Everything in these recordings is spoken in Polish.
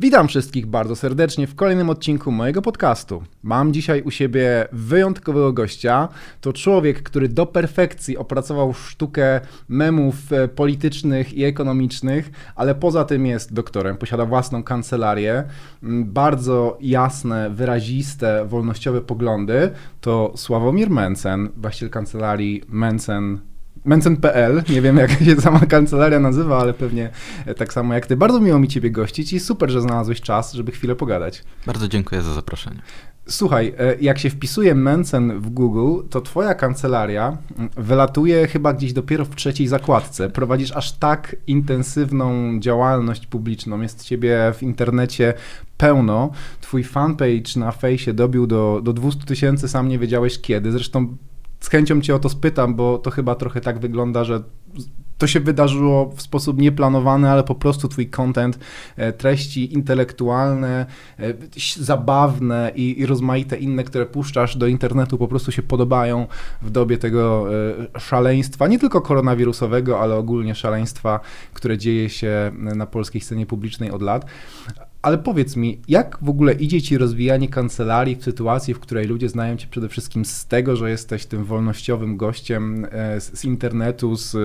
Witam wszystkich bardzo serdecznie w kolejnym odcinku mojego podcastu. Mam dzisiaj u siebie wyjątkowego gościa. To człowiek, który do perfekcji opracował sztukę memów e, politycznych i ekonomicznych, ale poza tym jest doktorem, posiada własną kancelarię, mm, bardzo jasne, wyraziste, wolnościowe poglądy. To Sławomir Mencen, właściciel kancelarii Mencen Mencen.pl, nie wiem jak się sama kancelaria nazywa, ale pewnie tak samo jak ty. Bardzo miło mi ciebie gościć i super, że znalazłeś czas, żeby chwilę pogadać. Bardzo dziękuję za zaproszenie. Słuchaj, e, jak się wpisuje Mencen w Google, to twoja kancelaria mm, wylatuje chyba gdzieś dopiero w trzeciej zakładce. Prowadzisz aż tak intensywną działalność publiczną, jest ciebie w internecie pełno. Twój fanpage na fejsie dobił do, do 200 tysięcy, sam nie wiedziałeś kiedy. Zresztą z chęcią cię o to spytam, bo to chyba trochę tak wygląda, że to się wydarzyło w sposób nieplanowany, ale po prostu twój content, e, treści intelektualne, e, zabawne i, i, rozmaite inne, które puszczasz do internetu, po prostu się podobają w dobie tego e, szaleństwa, nie tylko koronawirusowego, ale ogólnie szaleństwa, które dzieje się na polskiej scenie publicznej od lat. Ale powiedz mi, jak w ogóle idzie ci rozwijanie kancelarii w sytuacji, w której ludzie znają cię przede wszystkim z tego, że jesteś tym wolnościowym gościem z, z internetu, z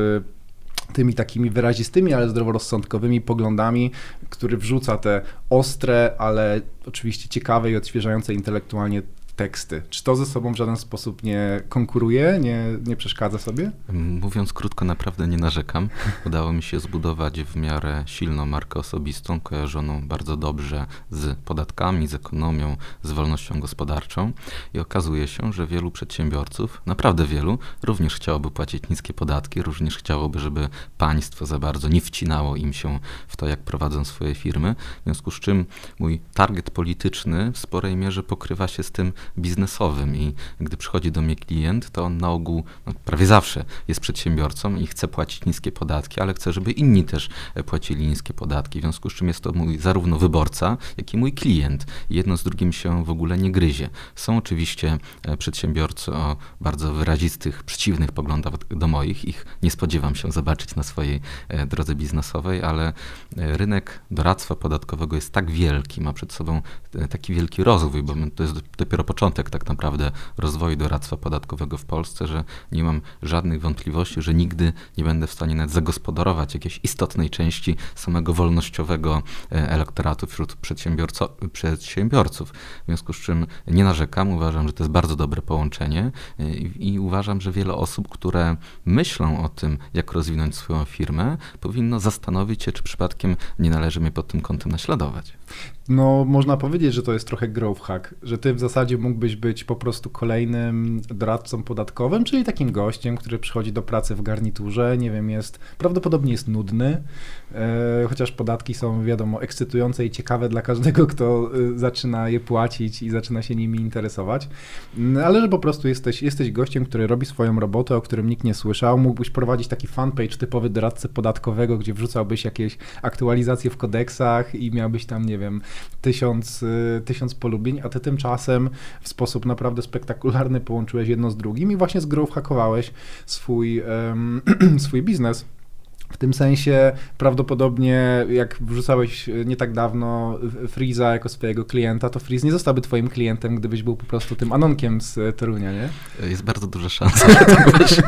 tymi takimi wyrazistymi, ale zdroworozsądkowymi poglądami, który wrzuca te ostre, ale oczywiście ciekawe i odświeżające intelektualnie teksty. Czy to ze sobą w żaden sposób nie konkuruje, nie, nie przeszkadza sobie? Mówiąc krótko, naprawdę nie narzekam. Udało mi się zbudować w miarę silną markę osobistą, kojarzoną bardzo dobrze z podatkami, z ekonomią, z wolnością gospodarczą. I okazuje się, że wielu przedsiębiorców, naprawdę wielu, również chciałoby płacić niskie podatki, również chciałoby, żeby państwo za bardzo nie wcinało im się w to, jak prowadzą swoje firmy. W związku z czym mój target polityczny w sporej mierze pokrywa się z tym, biznesowym i gdy przychodzi do mnie klient, to on na ogół no, prawie zawsze jest przedsiębiorcą i chce płacić niskie podatki, ale chce, żeby inni też e, płacili niskie podatki, w związku z czym jest to mój zarówno wyborca, jak i mój klient. Jedno z drugim się w ogóle nie gryzie. Są oczywiście e, przedsiębiorcy o bardzo wyrazistych, przeciwnych poglądach do moich. Ich nie spodziewam się zobaczyć na swojej e, drodze biznesowej, ale rynek doradztwa podatkowego jest tak wielki, ma przed sobą taki wielki rozwój, bo to jest dopiero początek początek tak naprawdę rozwoju doradztwa podatkowego w Polsce, że nie mam żadnych wątpliwości, że nigdy nie będę w stanie nawet zagospodarować jakiejś istotnej części samego wolnościowego e, elektoratu wśród przedsiębiorców. W związku z czym nie narzekam, uważam, że to jest bardzo dobre połączenie e, i, i uważam, że wiele osób, które myślą o tym, jak rozwinąć swoją firmę, powinno zastanowić się, czy przypadkiem nie należy mnie pod tym kątem naśladować. No, można powiedzieć, że to jest trochę growth hack, że ty w zasadzie mógłbyś być po prostu kolejnym doradcą podatkowym, czyli takim gościem, który przychodzi do pracy w garniturze, nie wiem, jest, prawdopodobnie jest nudny, chociaż podatki są, wiadomo, ekscytujące i ciekawe dla każdego, kto e, zaczyna je płacić i zaczyna się nimi interesować, no, ale że po prostu jesteś, jesteś gościem, który robi swoją robotę, o którym nikt nie słyszał, mógłbyś prowadzić taki fanpage typowy doradcy podatkowego, gdzie wrzucałbyś jakieś aktualizacje w kodeksach i miałbyś tam, nie wiem, tysiąc, y, tysiąc polubień, a ty tymczasem w sposób naprawdę spektakularny połączyłeś jedno z drugim i właśnie z growth hackowałeś swój, um, swój biznes. W tym sensie prawdopodobnie jak wrzucałeś nie tak dawno Freeza jako swojego klienta, to Freeze nie zostałby twoim klientem, gdybyś był po prostu tym Anonkiem z Torunia, nie? Jest bardzo duża szansa, że tak, właśnie,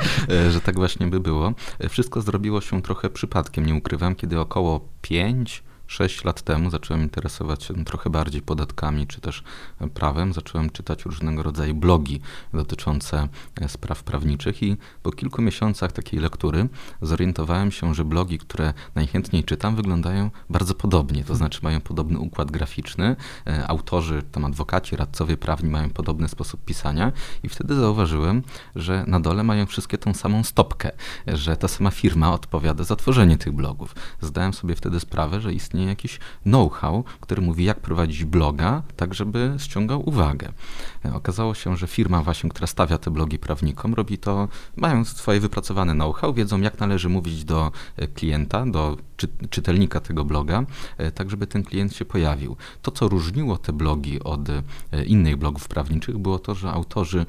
że tak właśnie by było. Wszystko zrobiło się trochę przypadkiem, nie ukrywam, kiedy około 5 6 lat temu zacząłem interesować się trochę bardziej podatkami czy też prawem. Zacząłem czytać różnego rodzaju blogi dotyczące e, spraw prawniczych i po kilku miesiącach takiej lektury zorientowałem się, że blogi, które najchętniej czytam, wyglądają bardzo podobnie, to znaczy mają podobny układ graficzny. E, autorzy, tam adwokaci, radcowie prawni mają podobny sposób pisania i wtedy zauważyłem, że na dole mają wszystkie tą samą stopkę, że ta sama firma odpowiada za tworzenie tych blogów. Zdałem sobie wtedy sprawę, że istnieje istnieje jakiś know-how, który mówi, jak prowadzić bloga, tak żeby ściągał uwagę. E, okazało się, że firma właśnie, która stawia te blogi prawnikom, robi to, mają swoje wypracowane know-how, wiedzą, jak należy mówić do e, klienta, do czy, czytelnika tego bloga, tak żeby ten klient się pojawił. To, co różniło te blogi od innych blogów prawniczych, było to, że autorzy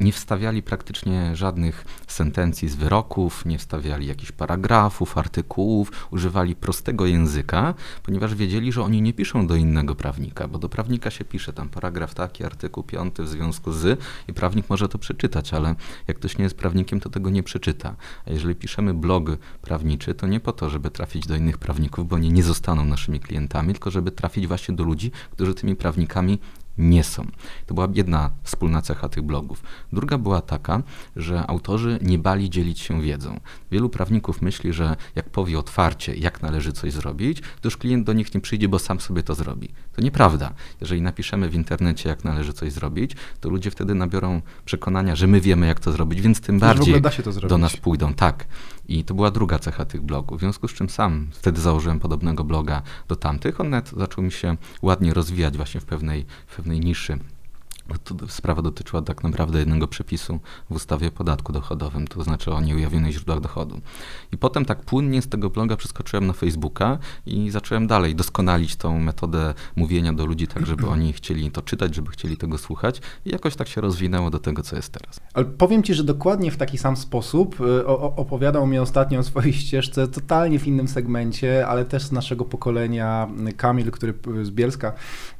nie wstawiali praktycznie żadnych sentencji z wyroków, nie wstawiali jakichś paragrafów, artykułów, używali prostego języka, ponieważ wiedzieli, że oni nie piszą do innego prawnika, bo do prawnika się pisze tam paragraf taki, artykuł piąty w związku z i prawnik może to przeczytać, ale jak ktoś nie jest prawnikiem, to tego nie przeczyta. A jeżeli piszemy blog prawniczy, to nie po to, żeby trafić do innych prawników, bo oni nie zostaną naszymi klientami, tylko żeby trafić właśnie do ludzi, którzy tymi prawnikami nie są. To była jedna wspólna cecha tych blogów. Druga była taka, że autorzy nie bali dzielić się wiedzą. Wielu prawników myśli, że jak powie otwarcie, jak należy coś zrobić, to już klient do nich nie przyjdzie, bo sam sobie to zrobi. To nieprawda. Jeżeli napiszemy w internecie, jak należy coś zrobić, to ludzie wtedy nabiorą przekonania, że my wiemy, jak to zrobić, więc tym bardziej do nas pójdą. Tak. I to była druga cecha tych blogów. W związku z czym sam wtedy założyłem podobnego bloga do tamtych. On zaczął mi się ładnie rozwijać właśnie w pewnej, w pewnej niszy sprawa dotyczyła tak naprawdę jednego przepisu w ustawie o podatku dochodowym, to znaczy o nieujawnionych źródłach dochodu. I potem tak płynnie z tego bloga przeskoczyłem na Facebooka i zacząłem dalej doskonalić tą metodę mówienia do ludzi, tak żeby oni chcieli to czytać, żeby chcieli tego słuchać i jakoś tak się rozwinęło do tego, co jest teraz. Ale powiem Ci, że dokładnie w taki sam sposób y, opowiadał mi ostatnio o swojej ścieżce, totalnie w innym segmencie, ale też z naszego pokolenia Kamil, który z Bielska,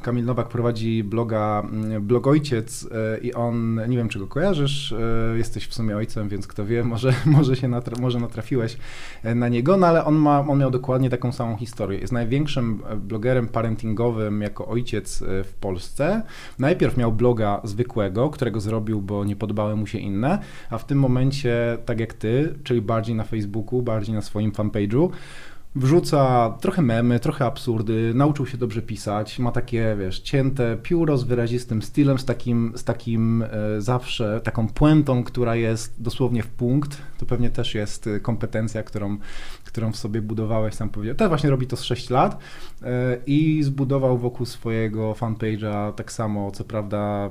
Kamil Nowak prowadzi bloga, blog ojciec e, i on, nie wiem czy go kojarzysz, e, jesteś w sumie ojcem, więc kto wie, może, może się natra może natrafiłeś e, na niego, no ale on, ma, on miał dokładnie taką samą historię. Jest największym blogerem parentingowym jako ojciec w Polsce. Najpierw miał bloga zwykłego, którego zrobił, bo nie podobały mu się inne, a w tym momencie, tak jak ty, czyli bardziej na Facebooku, bardziej na swoim fanpage'u, wrzuca trochę memy, trochę absurdy, nauczył się dobrze pisać, ma takie, wiesz, cięte pióro z wyrazistym stylem, z takim, z takim e, zawsze, taką puentą, która jest dosłownie w punkt. To pewnie też jest e, kompetencja, którą, którą w sobie budowałeś, sam powiedział. Też właśnie robi to z 6 lat e, i zbudował wokół swojego fanpage'a tak samo, co prawda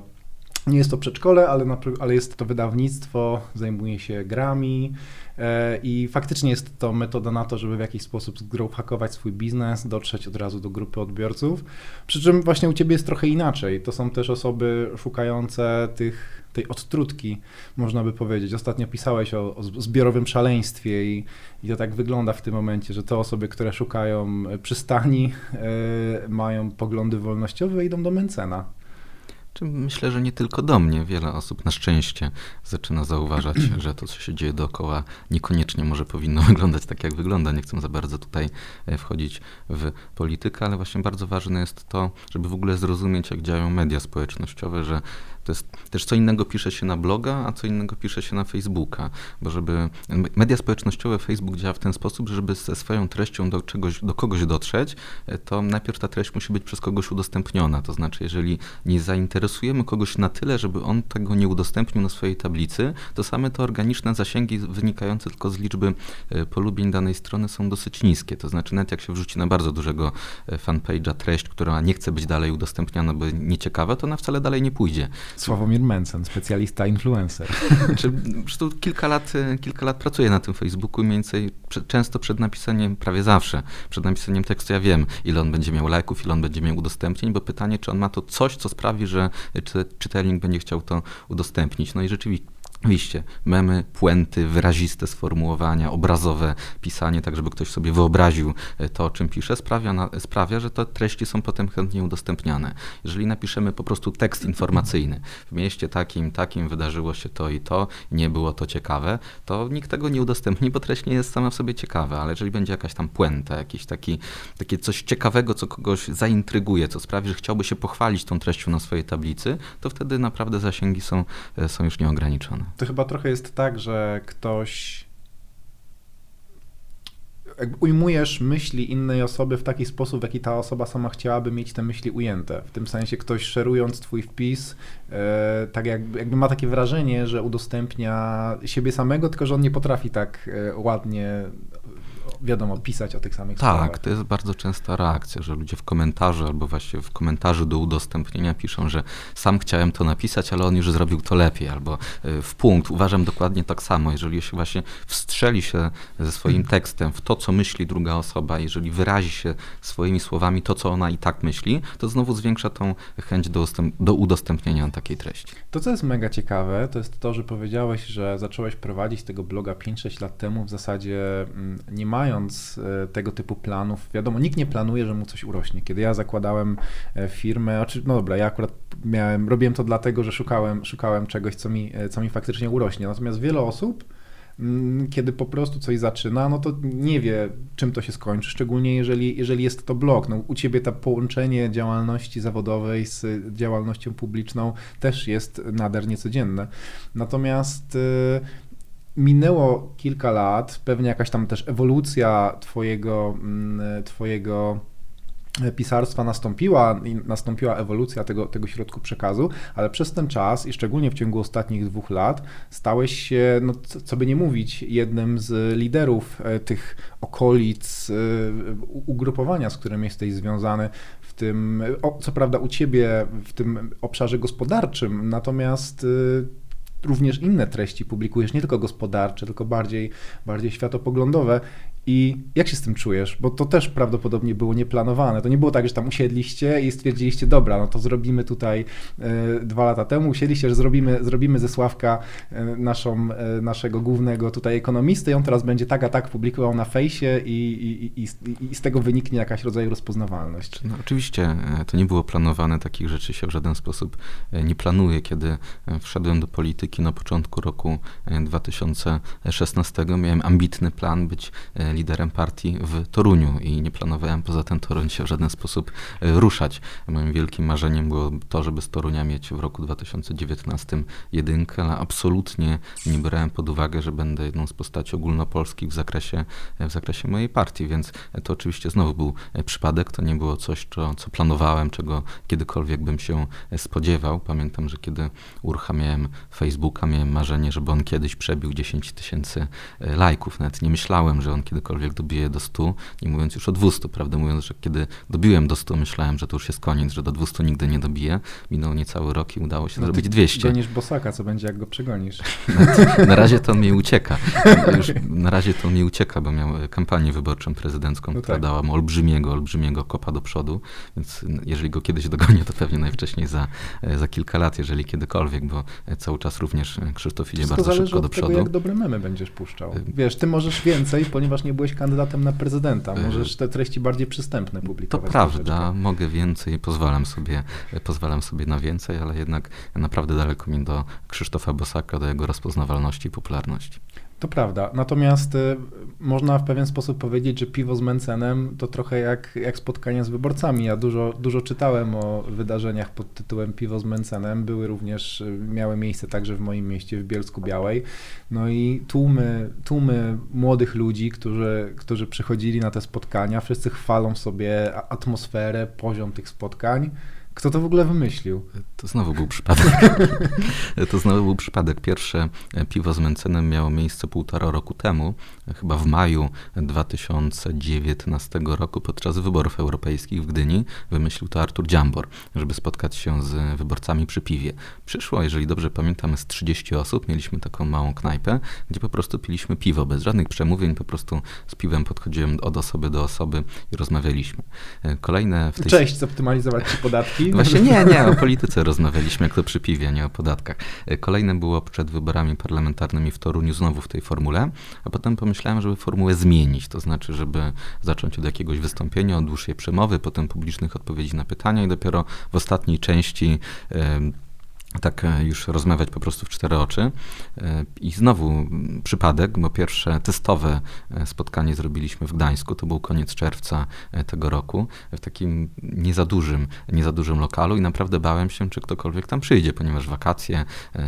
nie jest to przedszkole, ale, ale jest to wydawnictwo, zajmuje się grami, E, I faktycznie jest to metoda na to, żeby w jakiś sposób hakować swój biznes, dotrzeć od razu do grupy odbiorców. Przy czym właśnie u ciebie jest trochę inaczej. To są też osoby szukające tych, tej odtrutki, można by powiedzieć. Ostatnio pisałeś o, o zbiorowym szaleństwie i, i to tak wygląda w tym momencie, że te osoby, które szukają przystani, e, mają poglądy wolnościowe, idą do Mencena. Myślę, że nie tylko do mnie. Wiele osób na szczęście zaczyna zauważać, że to, co się dzieje dookoła, niekoniecznie może powinno wyglądać tak, jak wygląda. Nie chcę za bardzo tutaj e, wchodzić w politykę, ale właśnie bardzo ważne jest to, żeby w ogóle zrozumieć, jak działają media społecznościowe, że to jest też co innego pisze się na bloga, a co innego pisze się na Facebooka, bo żeby media społecznościowe Facebook działa w ten sposób, że żeby ze swoją treścią do czegoś, do kogoś dotrzeć, e, to najpierw ta treść musi być przez kogoś udostępniona. To znaczy, jeżeli nie zainteresujemy kogoś na tyle, żeby on tego nie udostępnił na swojej tablicy, to same te organiczne zasięgi wynikające tylko z liczby e, polubień danej strony są dosyć niskie. To znaczy, nawet jak się wrzuci na bardzo dużego e, fanpage'a treść, która nie chce być dalej udostępniana, bo nieciekawa, to ona wcale dalej nie pójdzie. Sławomir Mencen, specjalista influencer. Znaczy, po kilka lat, kilka lat pracuję na tym Facebooku, mniej więcej często przed napisaniem, prawie zawsze, przed napisaniem tekstu ja wiem, ile on będzie miał lajków, ile on będzie miał udostępnień, bo pytanie, czy on ma to coś, co sprawi, że czytelnik będzie chciał to udostępnić. No i rzeczywiście Oczywiście, memy, puenty, wyraziste sformułowania, obrazowe pisanie, tak żeby ktoś sobie wyobraził e, to, o czym pisze, sprawia, na, sprawia, że te treści są potem chętnie udostępniane. Jeżeli napiszemy po prostu tekst informacyjny, w mieście takim, takim wydarzyło się to i to, nie było to ciekawe, to nikt tego nie udostępni, bo treść nie jest sama w sobie ciekawa, ale jeżeli będzie jakaś tam puenta, jakiś taki, takie coś ciekawego, co kogoś zaintryguje, co sprawi, że chciałby się pochwalić tą treścią na swojej tablicy, to wtedy naprawdę zasięgi są, e, są już nieograniczone to chyba trochę jest tak, że ktoś jakby ujmujesz myśli innej osoby w taki sposób, w jaki ta osoba sama chciałaby mieć te myśli ujęte. W tym sensie ktoś szerując twój wpis, e, tak jakby, jakby, ma takie wrażenie, że udostępnia siebie samego, tylko że on nie potrafi tak e, ładnie wiadomo, pisać o tych samych tak, sprawach. Tak, to jest bardzo częsta reakcja, że ludzie w komentarzu albo właśnie w komentarzu do udostępnienia piszą, że sam chciałem to napisać, ale on już zrobił to lepiej, albo y, w punkt. Uważam dokładnie tak samo. Jeżeli się właśnie wstrzeli się ze swoim tekstem w to, co myśli druga osoba, jeżeli wyrazi się swoimi słowami to, co ona i tak myśli, to znowu zwiększa tą chęć do, do udostępnienia takiej treści. To, co jest mega ciekawe, to jest to, że powiedziałeś, że zacząłeś prowadzić tego bloga 5-6 lat temu w zasadzie mm, nie mając e, tego typu planów. Wiadomo, nikt nie planuje, że mu coś urośnie. Kiedy ja zakładałem e, firmę, znaczy, no dobra, ja akurat miałem, robiłem to dlatego, że szukałem, szukałem czegoś, co mi, e, co mi faktycznie urośnie. Natomiast wiele osób mm, kiedy po prostu coś zaczyna, no to nie wie, czym to się skończy, szczególnie jeżeli, jeżeli jest to blog. No, u ciebie to połączenie działalności zawodowej z działalnością publiczną też jest nader niecodzienne. Natomiast minęło kilka lat, pewnie jakaś tam też ewolucja twojego, mm, twojego pisarstwa nastąpiła, nastąpiła ewolucja tego, tego środku przekazu, ale przez ten czas i szczególnie w ciągu ostatnich dwóch lat stałeś się, no, co by nie mówić, jednym z liderów e, tych okolic e, ugrupowania, z którym jesteś związany w tym, co prawda u ciebie w tym obszarze gospodarczym, natomiast e, również inne treści publikujesz, nie tylko gospodarcze, tylko bardziej, bardziej światopoglądowe. I jak się z tym czujesz? Bo to też prawdopodobnie było nieplanowane. To nie było tak, że tam usiedliście i stwierdziliście, dobra, no to zrobimy tutaj e, dwa lata temu, usiedliście, że zrobimy, zrobimy ze Sławka e, naszą, e, naszego głównego tutaj ekonomisty i on teraz będzie tak a tak publikował na fejsie i, i, i, i, z tego wyniknie jakaś rodzaj rozpoznawalność. No, oczywiście to nie było planowane, takich rzeczy się w żaden sposób nie planuje. Kiedy wszedłem do polityki na początku roku 2016, miałem ambitny plan być liderem partii w Toruniu i nie planowałem poza ten Toruń się w żaden sposób e, ruszać. Moim wielkim marzeniem było to, żeby z Torunia mieć w roku 2019 jedynkę, ale absolutnie nie brałem pod uwagę, że będę jedną z postaci ogólnopolskich w zakresie, e, w zakresie mojej partii, więc to oczywiście znowu był e, przypadek, to nie było coś, co, co planowałem, czego kiedykolwiek bym się spodziewał. Pamiętam, że kiedy uruchamiałem Facebooka, miałem marzenie, żeby on kiedyś przebił 10 tysięcy lajków. Nawet nie myślałem, że on kiedykolwiek kiedykolwiek dobiję do 100, nie mówiąc już o 200, prawdę mówiąc, że kiedy dobiłem do 100, myślałem, że to już jest koniec, że do 200 nigdy nie dobiję. Minął niecały rok i udało się no zrobić 200. Gonisz Bosaka, co będzie, jak go przegonisz? Na, na razie to on mi ucieka. Już na razie to on mi ucieka, bo miał kampanię wyborczą prezydencką, no która tak. dała mu olbrzymiego, olbrzymiego kopa do przodu, więc jeżeli go kiedyś dogonię, to pewnie najwcześniej za, za kilka lat, jeżeli kiedykolwiek, bo cały czas również Krzysztof idzie Wszystko bardzo szybko do przodu. Tego, jak dobre memy będziesz puszczał. Wiesz, ty możesz więcej, ponieważ nie byłeś kandydatem na prezydenta. E, Możesz te treści bardziej przystępne publikować. To prawda, mogę więcej, pozwalam sobie, pozwalam sobie na więcej, ale jednak naprawdę daleko mi do Krzysztofa Bosaka, do jego rozpoznawalności i popularności. To prawda. Natomiast y, można w pewien sposób powiedzieć, że piwo z Mencenem to trochę jak, jak spotkanie z wyborcami. Ja dużo, dużo czytałem o wydarzeniach pod tytułem Piwo z Mencenem. Były również, y, miały miejsce także w moim mieście, w Bielsku Białej. No i tłumy, tłumy młodych ludzi, którzy, którzy przychodzili na te spotkania, wszyscy chwalą sobie atmosferę, poziom tych spotkań. Kto to w ogóle wymyślił? To znowu był przypadek. to znowu był przypadek. Pierwsze piwo z Mencenem miało miejsce półtora roku temu, chyba w maju 2019 roku podczas wyborów europejskich w Gdyni. Wymyślił to Artur Dziambor, żeby spotkać się z wyborcami przy piwie. Przyszło, jeżeli dobrze pamiętam, z 30 osób. Mieliśmy taką małą knajpę, gdzie po prostu piliśmy piwo, bez żadnych przemówień, po prostu z piwem podchodziłem od osoby do osoby i rozmawialiśmy. Kolejne w tej... Cześć, zoptymalizować ci podatki podatki? Właśnie nie, nie, o polityce rozmawialiśmy, jak to przy piwie, nie o podatkach. Kolejne było przed wyborami parlamentarnymi w Toruniu, znowu w tej formule, a potem pomyślałem, żeby formułę zmienić, to znaczy, żeby zacząć od jakiegoś wystąpienia, od dłuższej przemowy, potem publicznych odpowiedzi na pytania i dopiero w ostatniej części tak e, już rozmawiać po prostu w cztery oczy. E, I znowu przypadek, bo pierwsze testowe e, spotkanie zrobiliśmy w Gdańsku, to był koniec czerwca tego roku, w takim nie za dużym, nie za dużym lokalu i naprawdę bałem się, czy ktokolwiek tam przyjdzie, ponieważ wakacje,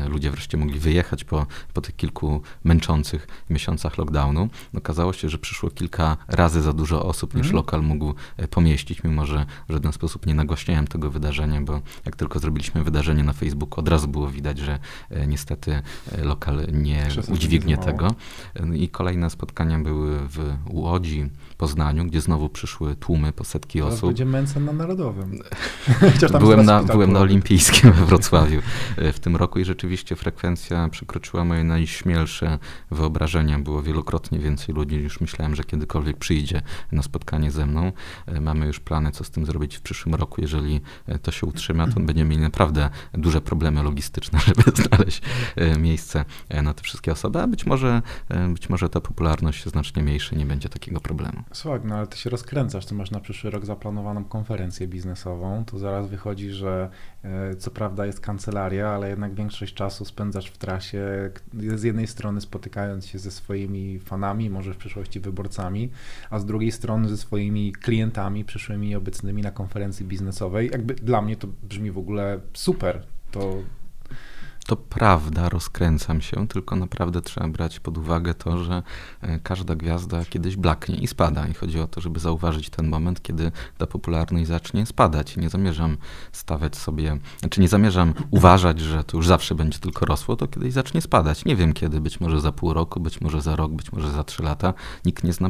ludzie wreszcie mogli wyjechać po, po tych kilku męczących miesiącach lockdownu. Okazało się, że przyszło kilka razy za dużo osób, niż mm. lokal mógł pomieścić, mimo że w żaden sposób nie nagłaśniałem tego wydarzenia, bo jak tylko zrobiliśmy wydarzenie na Facebooku, od razu było widać, że niestety lokal nie udźwignie tego. I kolejne spotkania były w Łodzi, Poznaniu, gdzie znowu przyszły tłumy po setki Teraz osób. będzie Mensen na Narodowym. byłem na, byłem na Olimpijskim we Wrocławiu w tym roku i rzeczywiście frekwencja przekroczyła moje najśmielsze wyobrażenia. Było wielokrotnie więcej ludzi niż myślałem, że kiedykolwiek przyjdzie na spotkanie ze mną. Mamy już plany, co z tym zrobić w przyszłym roku. Jeżeli to się utrzyma, to będziemy mieli naprawdę duże problemy logistyczne, żeby znaleźć miejsce na te wszystkie osoby, a być może, być może ta popularność znacznie mniejsza, nie będzie takiego problemu. Słuchaj, no ale ty się rozkręcasz, ty masz na przyszły rok zaplanowaną konferencję biznesową, to zaraz wychodzi, że e, co prawda jest kancelaria, ale jednak większość czasu spędzasz w trasie, z jednej strony spotykając się ze swoimi fanami, może w przyszłości wyborcami, a z drugiej strony ze swoimi klientami przyszłymi i obecnymi na konferencji biznesowej. Jakby dla mnie to brzmi w ogóle super. To to prawda, rozkręcam się, tylko naprawdę trzeba brać pod uwagę to, że e, każda gwiazda kiedyś blaknie i spada. I chodzi o to, żeby zauważyć ten moment, kiedy ta popularność zacznie spadać. Nie zamierzam stawiać sobie, znaczy nie zamierzam uważać, że to już zawsze będzie tylko rosło, to kiedyś zacznie spadać. Nie wiem kiedy, być może za pół roku, być może za rok, być może za trzy lata. Nikt nie zna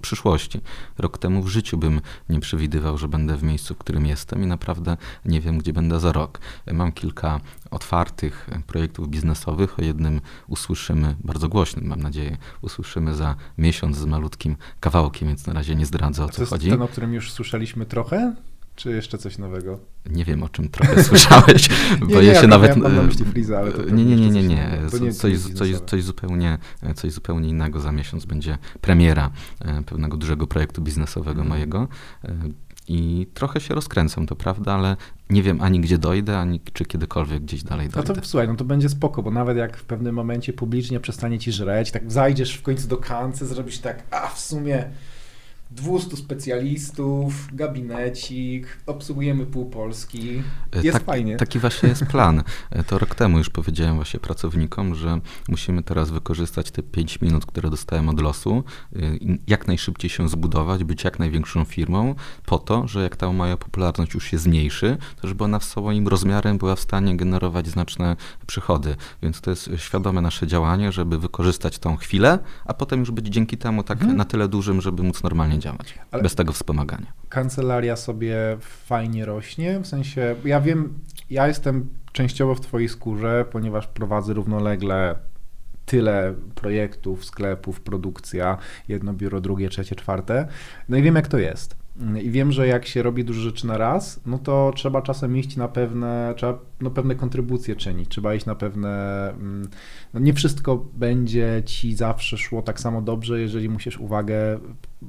przyszłości. Rok temu w życiu bym nie przewidywał, że będę w miejscu, w którym jestem i naprawdę nie wiem, gdzie będę za rok. Mam kilka otwartych projektów biznesowych. O jednym usłyszymy bardzo głośnym, mam nadzieję, usłyszymy za miesiąc z malutkim kawałkiem, więc na razie nie zdradzę o co to jest chodzi. ten, o którym już słyszeliśmy trochę? Czy jeszcze coś nowego? Nie wiem, o czym trochę słyszałeś, bo nie, ja się nawet... Na myśli Freeza, ale to nie, nie, nie, nie, nie. Coś, coś, coś, coś, zupełnie, coś zupełnie innego. Za miesiąc będzie premiera e, pewnego dużego projektu biznesowego hmm. mojego. I trochę się rozkręcam, to prawda, ale nie wiem ani gdzie dojdę, ani czy kiedykolwiek gdzieś dalej dojdę. No to słuchaj, no to będzie spoko, bo nawet jak w pewnym momencie publicznie przestanie ci żreć, tak zajdziesz w końcu do kance, zrobisz tak, a w sumie 200 specjalistów, gabinecik, obsługujemy pół Polski. E, jest tak, fajnie. Taki właśnie jest plan. E, to rok temu już powiedziałem właśnie pracownikom, że musimy teraz wykorzystać te 5 minut, które dostałem od losu, e, jak najszybciej się zbudować, być jak największą firmą, po to, że jak ta moja popularność już się zmniejszy, to żeby ona w swoim rozmiarem była w stanie generować znaczne przychody. Więc to jest świadome nasze działanie, żeby wykorzystać tą chwilę, a potem już być dzięki temu tak hmm. na tyle dużym, żeby móc normalnie działać Ale bez tego wspomagania. Kancelaria sobie fajnie rośnie, w sensie, ja wiem, ja jestem częściowo w twojej skórze, ponieważ prowadzę równolegle tyle projektów, sklepów, produkcja, jedno biuro, drugie, trzecie, czwarte. No i wiem, jak to jest. I wiem, że jak się robi dużo rzeczy na raz, no to trzeba czasem iść na pewne, trzeba no, pewne kontrybucje czynić, trzeba iść na pewne, mm, no nie wszystko będzie ci zawsze szło tak samo dobrze, jeżeli musisz uwagę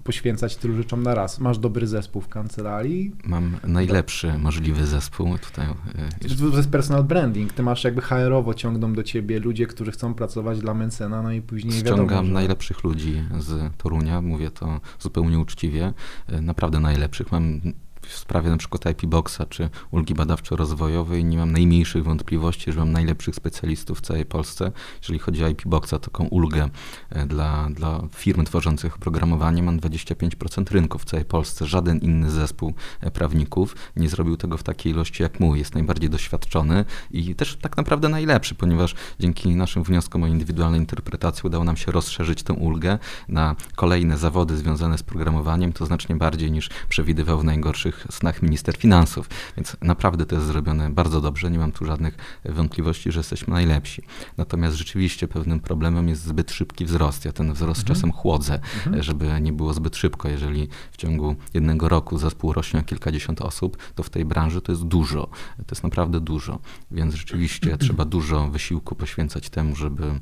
poświęcać tylu rzeczom na raz. Masz dobry zespół w kancelarii? Mam najlepszy Do... możliwy zespół tutaj. E, to jest personal branding. Ty masz jakby HR-owo ciągną do ciebie ludzie, którzy chcą pracować dla Mencena, no i później Ściągam wiadomo, że... najlepszych ludzi z Torunia, mówię to zupełnie uczciwie. E, naprawdę najlepszych. Mam w sprawie na przykład IP Boxa czy ulgi badawczo-rozwojowej nie mam najmniejszych wątpliwości, że mam najlepszych specjalistów w całej Polsce. Jeżeli chodzi o IP Boxa, taką ulgę e, dla, dla firm tworzących oprogramowanie, mam 25% rynku w całej Polsce. Żaden inny zespół e, prawników nie zrobił tego w takiej ilości jak mój. Jest najbardziej doświadczony i też tak naprawdę najlepszy, ponieważ dzięki naszym wnioskom o indywidualnej interpretacji udało nam się rozszerzyć tę ulgę na kolejne zawody związane z programowaniem, to znacznie bardziej niż przewidywał w najgorszych snach minister finansów. Więc naprawdę to jest zrobione bardzo dobrze. Nie mam tu żadnych wątpliwości, że jesteśmy najlepsi. Natomiast rzeczywiście pewnym problemem jest zbyt szybki wzrost. Ja ten wzrost mhm. czasem chłodzę, mhm. żeby nie było zbyt szybko. Jeżeli w ciągu jednego roku zespół rośnie o kilkadziesiąt osób, to w tej branży to jest dużo. To jest naprawdę dużo. Więc rzeczywiście trzeba dużo wysiłku poświęcać temu, żeby e,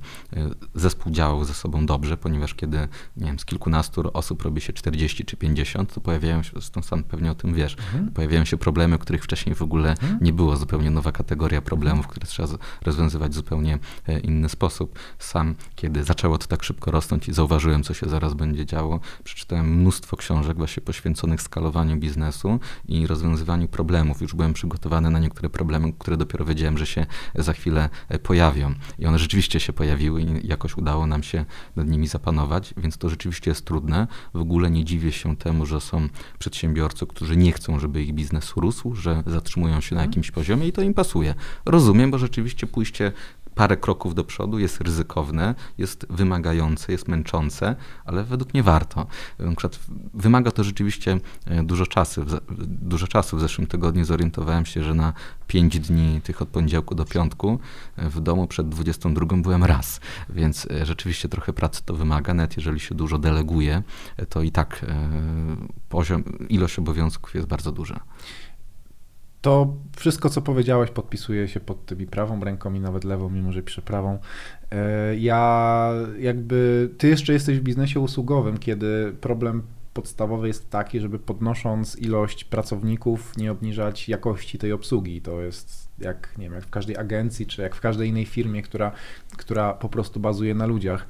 zespół działał ze sobą dobrze, ponieważ kiedy nie wiem, z kilkunastu osób robi się 40 czy 50, to pojawiają się, zresztą sam pewnie o tym wie, wiesz, mhm. pojawiają się problemy, których wcześniej w ogóle mhm. nie było, zupełnie nowa kategoria problemów, które trzeba rozwiązywać w zupełnie e, inny sposób. Sam, kiedy zaczęło to tak szybko rosnąć i zauważyłem, co się zaraz będzie działo, przeczytałem mnóstwo książek właśnie poświęconych skalowaniu biznesu i rozwiązywaniu problemów. Już byłem przygotowany na niektóre problemy, które dopiero wiedziałem, że się za chwilę e, pojawią. I one rzeczywiście się pojawiły i jakoś udało nam się nad nimi zapanować, więc to rzeczywiście jest trudne. W ogóle nie dziwię się temu, że są przedsiębiorcy, którzy nie nie chcą, żeby ich biznes rósł, że zatrzymują się na Mhm. jakimś poziomie i to im pasuje. Rozumiem, bo rzeczywiście pójście parę kroków do przodu jest ryzykowne, jest wymagające, jest męczące, ale według mnie warto. Na przykład wymaga to rzeczywiście e, dużo czasu. Dużo czasu w zeszłym tygodniu zorientowałem się, że na 5 dni tych od poniedziałku do piątku e, w domu przed 22 byłem raz, więc e, rzeczywiście trochę pracy to wymaga, nawet jeżeli się dużo deleguje, to i tak poziom, ilość obowiązków jest bardzo duża. To wszystko, co powiedziałeś, podpisuję się pod tym i prawą ręką, i nawet lewą, mimo że piszę prawą. E, Ja jakby, ty jeszcze jesteś w biznesie usługowym, kiedy problem podstawowy jest taki, żeby podnosząc ilość pracowników, nie obniżać jakości tej obsługi. To jest jak, nie wiem, jak w każdej agencji, czy jak w każdej innej firmie, która, która po prostu bazuje na ludziach.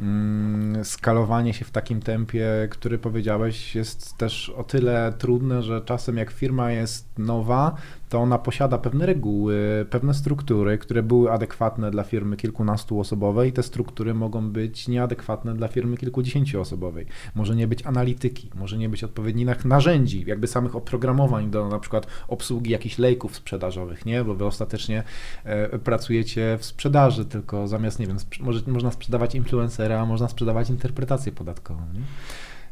Mm, Skalowanie się w takim tempie, który powiedziałeś, jest też o tyle trudne, że czasem jak firma jest nowa, to ona posiada pewne reguły, pewne struktury, które były adekwatne dla firmy kilkunastoosobowej i te struktury mogą być nieadekwatne dla firmy kilkudziesięcioosobowej. Może nie być analityki, może nie być odpowiednich narzędzi, jakby samych oprogramowań do na przykład obsługi jakichś lejków sprzedażowych, nie? Bo wy ostatecznie e, pracujecie w sprzedaży, tylko zamiast, nie wiem, może, można sprzedawać influencera, można sprzedawać interpretację podatkową, nie?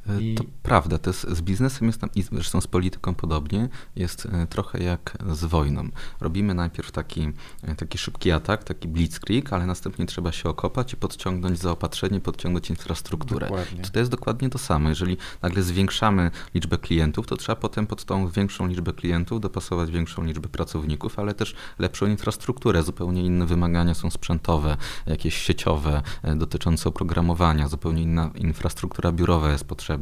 E, I- To prawda, to jest, z biznesem jest tam, i zresztą z polityką podobnie, jest e, trochę jak z wojną. Robimy najpierw taki, e, taki szybki atak, taki blitzkrieg, ale następnie trzeba się okopać i podciągnąć zaopatrzenie, podciągnąć infrastrukturę. Dokładnie. To, jest dokładnie to samo. Jeżeli nagle zwiększamy liczbę klientów, to trzeba potem pod tą większą liczbę klientów dopasować większą liczbę pracowników, ale też lepszą infrastrukturę. Zupełnie inne wymagania są sprzętowe, jakieś sieciowe, dotyczące oprogramowania, zupełnie inna infrastruktura biurowa jest potrzebna.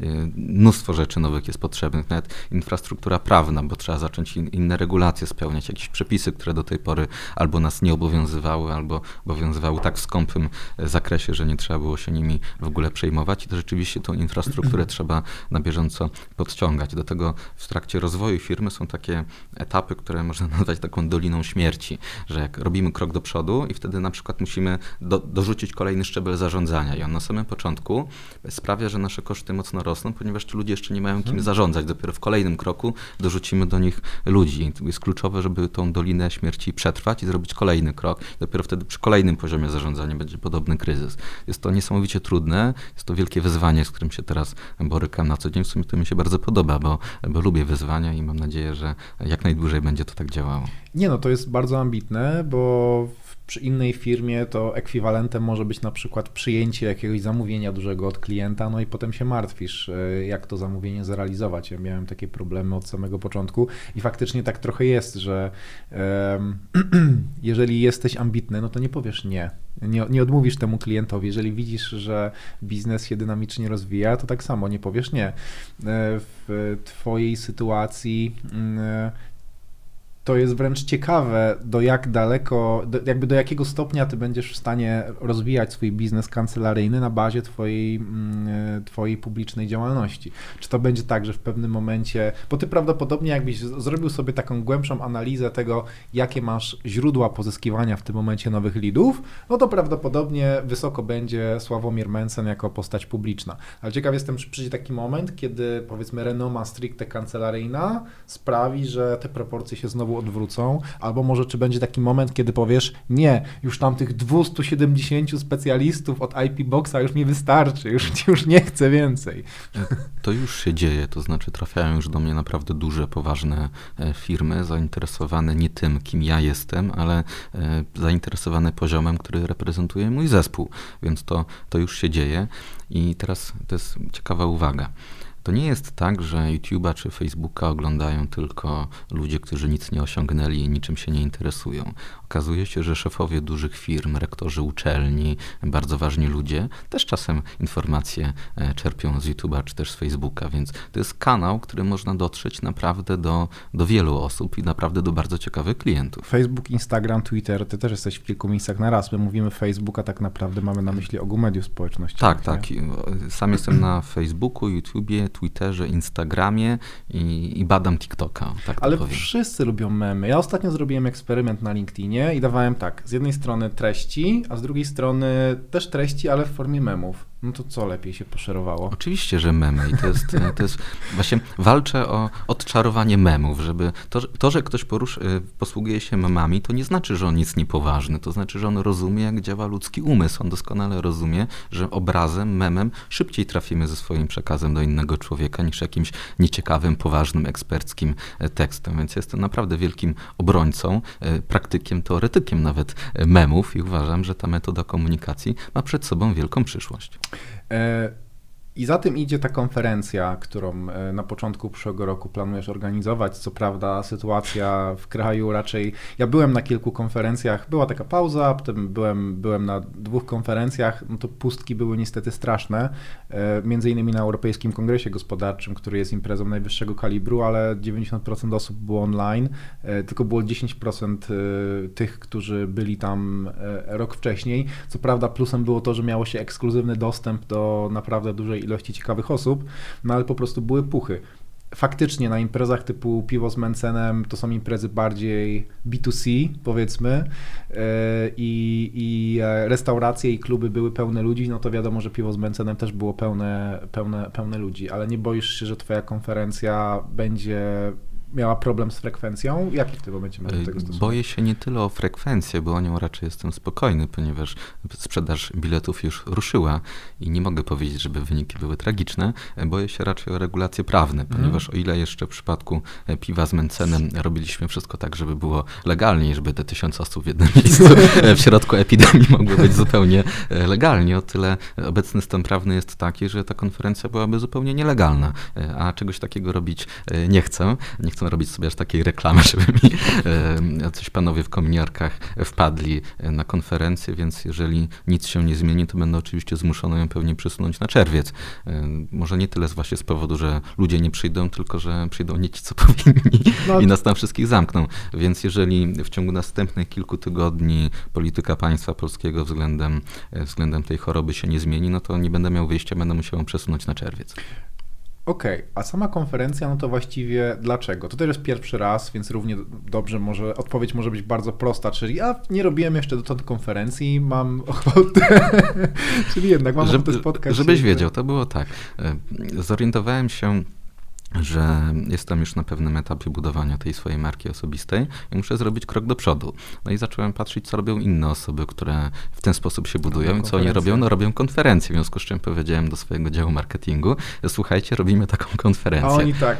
Y, Mnóstwo rzeczy nowych jest potrzebnych, nawet infrastruktura prawna, bo trzeba zacząć in, inne regulacje spełniać, jakieś przepisy, które do tej pory albo nas nie obowiązywały, albo obowiązywały tak w skąpym e, zakresie, że nie trzeba było się nimi w ogóle przejmować i to rzeczywiście tą infrastrukturę trzeba na bieżąco podciągać. Do tego w trakcie rozwoju firmy są takie etapy, które można nazwać taką doliną śmierci, że jak robimy krok do przodu i wtedy na przykład musimy do, dorzucić kolejny szczebel zarządzania i on na samym początku sprawia, że nasze koszty mocno rosną, ponieważ ci ludzie jeszcze nie mają kim zarządzać. Dopiero w kolejnym kroku dorzucimy do nich ludzi. I to jest kluczowe, żeby tą dolinę śmierci przetrwać i zrobić kolejny krok. Dopiero wtedy przy kolejnym poziomie zarządzania będzie podobny kryzys. Jest to niesamowicie trudne, jest to wielkie wyzwanie, z którym się teraz borykam na co dzień. W sumie to mi się bardzo podoba, bo, bo lubię wyzwania i mam nadzieję, że jak najdłużej będzie to tak działało. Nie no, to jest bardzo ambitne, bo przy innej firmie to ekwiwalentem może być na przykład przyjęcie jakiegoś zamówienia dużego od klienta, no i potem się martwisz, e, jak to zamówienie zrealizować. Ja miałem takie problemy od samego początku i faktycznie tak trochę jest, że em, jeżeli jesteś ambitny, no to nie powiesz nie. Nie, nie odmówisz temu klientowi. Jeżeli widzisz, że biznes się dynamicznie rozwija, to tak samo nie powiesz nie. E, W twojej sytuacji mm, to jest wręcz ciekawe, do jak daleko, do, jakby do jakiego stopnia ty będziesz w stanie rozwijać swój biznes kancelaryjny na bazie twojej, mm, twojej publicznej działalności. Czy to będzie tak, że w pewnym momencie, bo ty prawdopodobnie jakbyś zrobił sobie taką głębszą analizę tego, jakie masz źródła pozyskiwania w tym momencie nowych lidów, no to prawdopodobnie wysoko będzie Sławomir Mencen jako postać publiczna. Ale ciekaw jestem, czy przyjdzie taki moment, kiedy powiedzmy renoma stricte kancelaryjna sprawi, że te proporcje się znowu odwrócą, albo może czy będzie taki moment, kiedy powiesz, nie, już tam tych 270 specjalistów od IP Boxa już mi wystarczy, już, już nie chcę więcej. To już się dzieje, to znaczy trafiają już do mnie naprawdę duże, poważne e, firmy, zainteresowane nie tym, kim ja jestem, ale e, zainteresowane poziomem, który reprezentuje mój zespół, więc to, to już się dzieje. I teraz to jest ciekawa uwaga. To nie jest tak, że YouTube'a czy Facebooka oglądają tylko ludzie, którzy nic nie osiągnęli i niczym się nie interesują. Okazuje się, że szefowie dużych firm, rektorzy uczelni, bardzo ważni ludzie też czasem informacje e, czerpią z YouTube'a czy też z Facebooka, więc to jest kanał, który można dotrzeć naprawdę do, do wielu osób i naprawdę do bardzo ciekawych klientów. Facebook, Instagram, Twitter, ty też jesteś w kilku miejscach na raz. My mówimy Facebook, a tak naprawdę mamy na myśli ogół mediów społecznościowych. Tak, tak. E, Sam jestem na Facebooku, YouTubie, Twitterze, Instagramie i, i badam TikToka. Tak Ale powiem. wszyscy lubią memy. Ja ostatnio zrobiłem eksperyment na LinkedInie i dawałem tak, z jednej strony treści, a z drugiej strony też treści, ale w formie memów. No to co lepiej się poszerowało? Oczywiście, że memy i to jest, to jest właśnie walczę o odczarowanie memów, żeby to, to że ktoś y, posługuje się memami, to nie znaczy, że on jest niepoważny, to znaczy, że on rozumie, jak działa ludzki umysł, on doskonale rozumie, że obrazem, memem szybciej trafimy ze swoim przekazem do innego człowieka niż jakimś nieciekawym, poważnym, eksperckim e, tekstem, więc jestem naprawdę wielkim obrońcą, e, praktykiem, teoretykiem nawet e, memów i uważam, że ta metoda komunikacji ma przed sobą wielką przyszłość. E, I za tym idzie ta konferencja, którą e, na początku przyszłego roku planujesz organizować. Co prawda, sytuacja w kraju raczej. Ja byłem na kilku konferencjach, była taka pauza, potem byłem, byłem na dwóch konferencjach. No to pustki były niestety straszne. E, między innymi na Europejskim Kongresie Gospodarczym, który jest imprezą najwyższego kalibru, ale 90% osób było online. Tylko było 10% tych, którzy byli tam rok wcześniej. Co prawda, plusem było to, że miało się ekskluzywny dostęp do naprawdę dużej ilości ciekawych osób, no ale po prostu były puchy. Faktycznie na imprezach typu piwo z Mencenem to są imprezy bardziej B2C, powiedzmy, e, i, i e, restauracje i kluby były pełne ludzi, no to wiadomo, że piwo z Mencenem też było pełne, pełne, pełne ludzi, ale nie boisz się, że twoja konferencja będzie miała problem z frekwencją? Jaki w tym momencie masz do tego stosunek? Boję się nie tyle o frekwencję, bo o nią raczej jestem spokojny, ponieważ sprzedaż biletów już ruszyła i nie mogę powiedzieć, żeby wyniki były tragiczne. Boję się raczej o regulacje prawne, mhm. ponieważ mm. o ile jeszcze w przypadku e, piwa z Mencenem robiliśmy wszystko tak, żeby było legalnie, żeby te tysiąc osób w jednym miejscu e, w środku epidemii mogły być zupełnie e, legalnie, o tyle obecny stan prawny jest taki, że ta konferencja byłaby zupełnie nielegalna, a czegoś takiego robić nie chcę. Nie chcę robić sobie aż takiej reklamy, żeby mi e, coś panowie w kominiarkach wpadli e, na konferencję, więc jeżeli nic się nie zmieni, to będę oczywiście zmuszony ją pewnie przesunąć na czerwiec. E, może nie tyle właśnie z powodu, że ludzie nie przyjdą, tylko że przyjdą nie ci, co powinni no. i nas tam wszystkich zamkną. Więc jeżeli w ciągu następnych kilku tygodni polityka państwa polskiego względem, względem tej choroby się nie zmieni, no to nie będę miał wyjścia, będę musiał ją przesunąć na czerwiec. Okej, okay. a sama konferencja, no to właściwie dlaczego? To też jest pierwszy raz, więc równie dobrze może, odpowiedź może być bardzo prosta, czyli ja nie robiłem jeszcze dotąd konferencji, mam ochotę, czyli jednak mam Żeby, ochotę spotkać Żebyś się. wiedział, to było tak. E, zorientowałem się że jestem już na pewnym etapie budowania tej swojej marki osobistej i muszę zrobić krok do przodu. No i zacząłem patrzeć, co robią inne osoby, które w ten sposób się budują i co oni robią. No robią konferencje, w związku z czym powiedziałem do swojego działu marketingu, słuchajcie, robimy taką konferencję. A oni tak,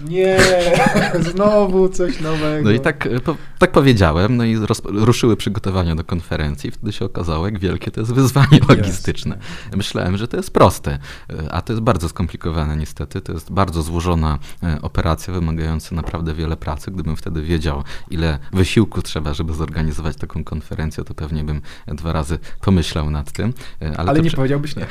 nie, znowu coś nowego. No i tak, e, po, tak powiedziałem, no i roz, ruszyły przygotowania do konferencji. Wtedy się okazało, jak wielkie to jest wyzwanie logistyczne. Yes. Myślałem, że to jest proste, e, a to jest bardzo skomplikowane niestety. To jest bardzo złożona e, operacja, wymagająca naprawdę wiele pracy. Gdybym wtedy wiedział, ile wysiłku trzeba, żeby zorganizować taką konferencję, to pewnie bym dwa razy pomyślał nad tym. Ale, ale nie powiedziałbyś nie.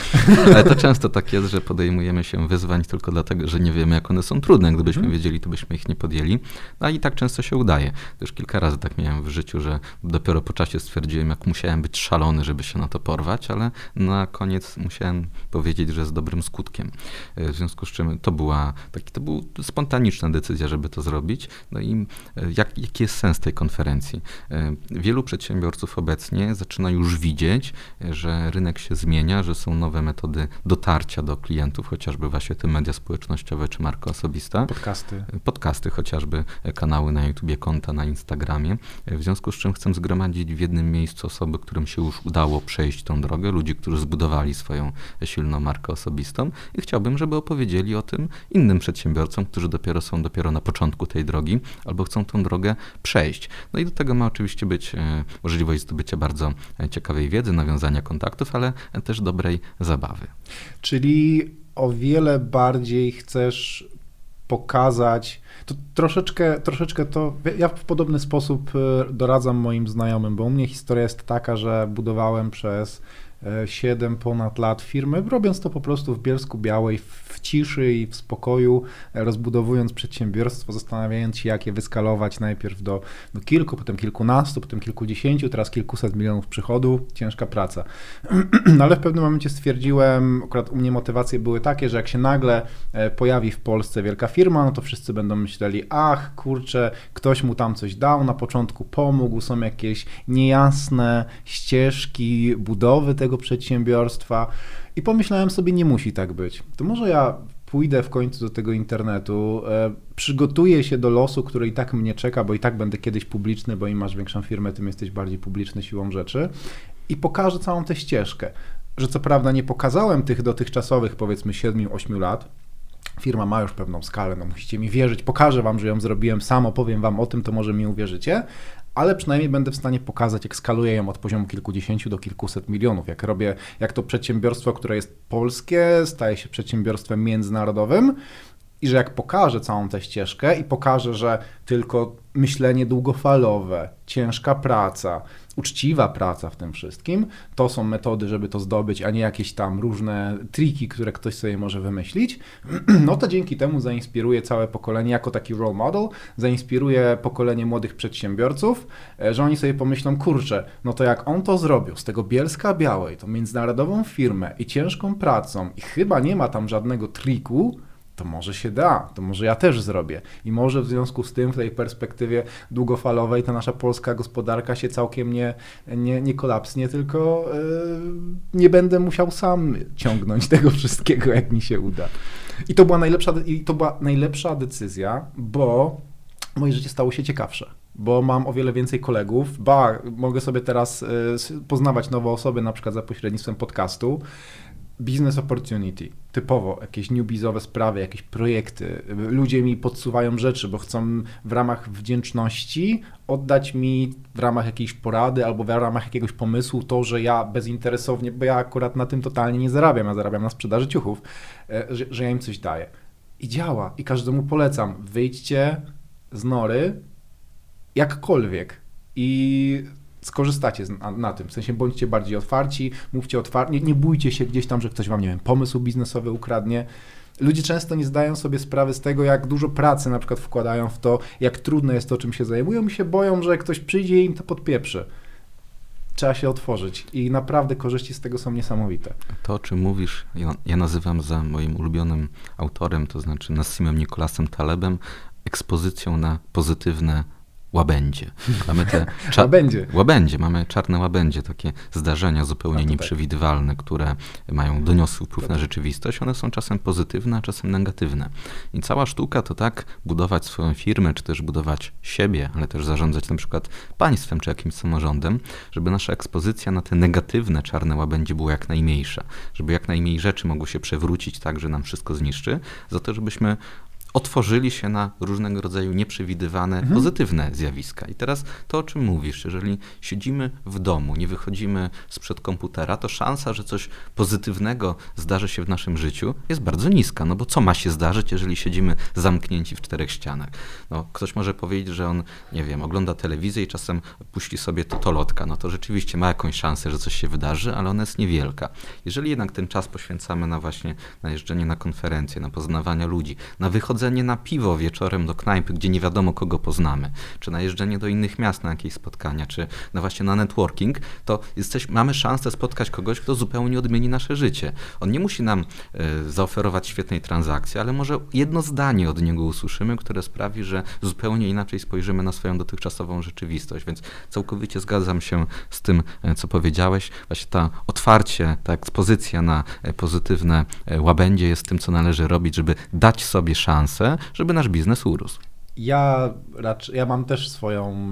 Ale to często tak jest, że podejmujemy się wyzwań tylko dlatego, że nie wiemy, jak one są trudne. Gdyby gdybyśmy mhm. wiedzieli, to byśmy ich nie podjęli. No i tak często się udaje. Już kilka razy tak miałem w życiu, że dopiero po czasie stwierdziłem, jak musiałem być szalony, żeby się na to porwać, ale na koniec musiałem powiedzieć, że z dobrym skutkiem. E, w związku z czym to była taki, to była spontaniczna decyzja, żeby to zrobić. No i e, jak, jaki jest sens tej konferencji? E, wielu przedsiębiorców obecnie zaczyna już widzieć, że rynek się zmienia, że są nowe metody dotarcia do klientów, chociażby właśnie te media społecznościowe czy marka osobista podcasty. Podcasty chociażby, e, kanały na YouTubie, konta na Instagramie. E, w związku z czym chcę zgromadzić w jednym miejscu osoby, którym się już udało przejść tą drogę, ludzi, którzy zbudowali swoją silną markę osobistą i chciałbym, żeby opowiedzieli o tym innym przedsiębiorcom, którzy dopiero są dopiero na początku tej drogi albo chcą tą drogę przejść. No i do tego ma oczywiście być e, możliwość zdobycia bardzo ciekawej wiedzy, nawiązania kontaktów, ale też dobrej zabawy. Czyli o wiele bardziej chcesz pokazać. To troszeczkę, troszeczkę to. Ja w podobny sposób e, doradzam moim znajomym, bo u mnie historia jest taka, że budowałem przez 7 ponad lat firmy, robiąc to po prostu w Bielsku Białej, w ciszy i w spokoju, rozbudowując przedsiębiorstwo, zastanawiając się, jak je wyskalować najpierw do, do kilku, potem kilkunastu, potem kilkudziesięciu, teraz kilkuset milionów przychodu, ciężka praca. Ale w pewnym momencie stwierdziłem, akurat u mnie motywacje były takie, że jak się nagle e, pojawi w Polsce wielka firma, no to wszyscy będą myśleli, ach, kurczę, ktoś mu tam coś dał, na początku pomógł, są jakieś niejasne ścieżki budowy tego przedsiębiorstwa I pomyślałem sobie, nie musi tak być. To może ja pójdę w końcu do tego internetu, e, przygotuję się do losu, który i tak mnie czeka, bo i tak będę kiedyś publiczny, bo im masz większą firmę, tym jesteś bardziej publiczny siłą rzeczy i pokażę całą tę ścieżkę. Że co prawda nie pokazałem tych dotychczasowych powiedzmy 7-8 lat, firma ma już pewną skalę, no musicie mi wierzyć, pokażę wam, że ją zrobiłem sam, opowiem wam o tym, to może mi uwierzycie, ale przynajmniej będę w stanie pokazać, jak skaluję ją od poziomu kilkudziesięciu do kilkuset milionów, jak robię, jak to przedsiębiorstwo, które jest polskie, staje się przedsiębiorstwem międzynarodowym i że jak pokażę całą tę ścieżkę i pokażę, że tylko myślenie długofalowe, ciężka praca, uczciwa praca w tym wszystkim, to są metody, żeby to zdobyć, a nie jakieś tam różne triki, które ktoś sobie może wymyślić, no to dzięki temu zainspiruje całe pokolenie jako taki role model, zainspiruje pokolenie młodych przedsiębiorców, e, że oni sobie pomyślą, kurczę, no to jak on to zrobił z tego Bielska Białej, tą międzynarodową firmę i ciężką pracą i chyba nie ma tam żadnego triku, to może się da, to może ja też zrobię. I może w związku z tym, w tej perspektywie długofalowej, ta nasza polska gospodarka się całkiem nie, nie, nie kolapsnie, tylko yy, nie będę musiał sam ciągnąć tego wszystkiego, jak mi się uda. I to była najlepsza, i to była najlepsza decyzja, bo moje życie stało się ciekawsze bo mam o wiele więcej kolegów. Ba, mogę sobie teraz y, poznawać nowe osoby, na przykład za pośrednictwem podcastu business opportunity, typowo jakieś newbizowe sprawy, jakieś projekty. Ludzie mi podsuwają rzeczy, bo chcą w ramach wdzięczności oddać mi w ramach jakiejś porady albo w ramach jakiegoś pomysłu to, że ja bezinteresownie, bo ja akurat na tym totalnie nie zarabiam, ja zarabiam na sprzedaży ciuchów, e, że, że ja im coś daję. I działa. I każdemu polecam. Wyjdźcie z nory jakkolwiek. I skorzystacie na, na, tym. W sensie bądźcie bardziej otwarci, mówcie otwarcie, nie, bójcie się gdzieś tam, że ktoś wam, nie wiem, pomysł biznesowy ukradnie. Ludzie często nie zdają sobie sprawy z tego, jak dużo pracy na przykład wkładają w to, jak trudne jest to, czym się zajmują i się boją, że ktoś przyjdzie i im to podpieprzy. Trzeba się otworzyć i naprawdę korzyści z tego są niesamowite. To, o czym mówisz, ja, ja nazywam za moim ulubionym autorem, to znaczy Nassimem Nikolasem Talebem, ekspozycją na pozytywne łabędzie. Mamy te cza- łabędzie. łabędzie. Mamy czarne łabędzie, takie zdarzenia zupełnie tak. nieprzewidywalne, które mają doniosły wpływ na rzeczywistość. One są czasem pozytywne, a czasem negatywne. I cała sztuka to tak budować swoją firmę, czy też budować siebie, ale też zarządzać na przykład państwem, czy jakimś samorządem, żeby nasza ekspozycja na te negatywne czarne łabędzie była jak najmniejsza, żeby jak najmniej rzeczy mogło się przewrócić tak, że nam wszystko zniszczy, za to, żebyśmy otworzyli się na różnego rodzaju nieprzewidywane, mhm. pozytywne zjawiska. I teraz to, o czym mówisz, jeżeli siedzimy w domu, nie wychodzimy sprzed komputera, to szansa, że coś pozytywnego zdarzy się w naszym życiu jest bardzo niska. No bo co ma się zdarzyć, jeżeli siedzimy zamknięci w czterech ścianach? No, ktoś może powiedzieć, że on, nie wiem, ogląda telewizję i czasem puści sobie totolotka. No to rzeczywiście ma jakąś szansę, że coś się wydarzy, ale ona jest niewielka. Jeżeli jednak ten czas poświęcamy na właśnie na jeżdżenie na konferencje, na poznawanie ludzi, na wychodzenie chodzenie na piwo wieczorem do knajpy, gdzie nie wiadomo kogo poznamy, czy na jeżdżenie do innych miast na jakieś spotkania, czy na właśnie na networking, to jesteś, mamy szansę spotkać kogoś, kto zupełnie odmieni nasze życie. On nie musi nam y, zaoferować świetnej transakcji, ale może jedno zdanie od niego usłyszymy, które sprawi, że zupełnie inaczej spojrzymy na swoją dotychczasową rzeczywistość. Więc całkowicie zgadzam się z tym, e, co powiedziałeś. Właśnie ta otwarcie, ta ekspozycja na e, pozytywne łabędzie jest tym, co należy robić, żeby dać sobie szansę szansę, żeby nasz biznes urósł. Ja, raczej, ja mam też swoją,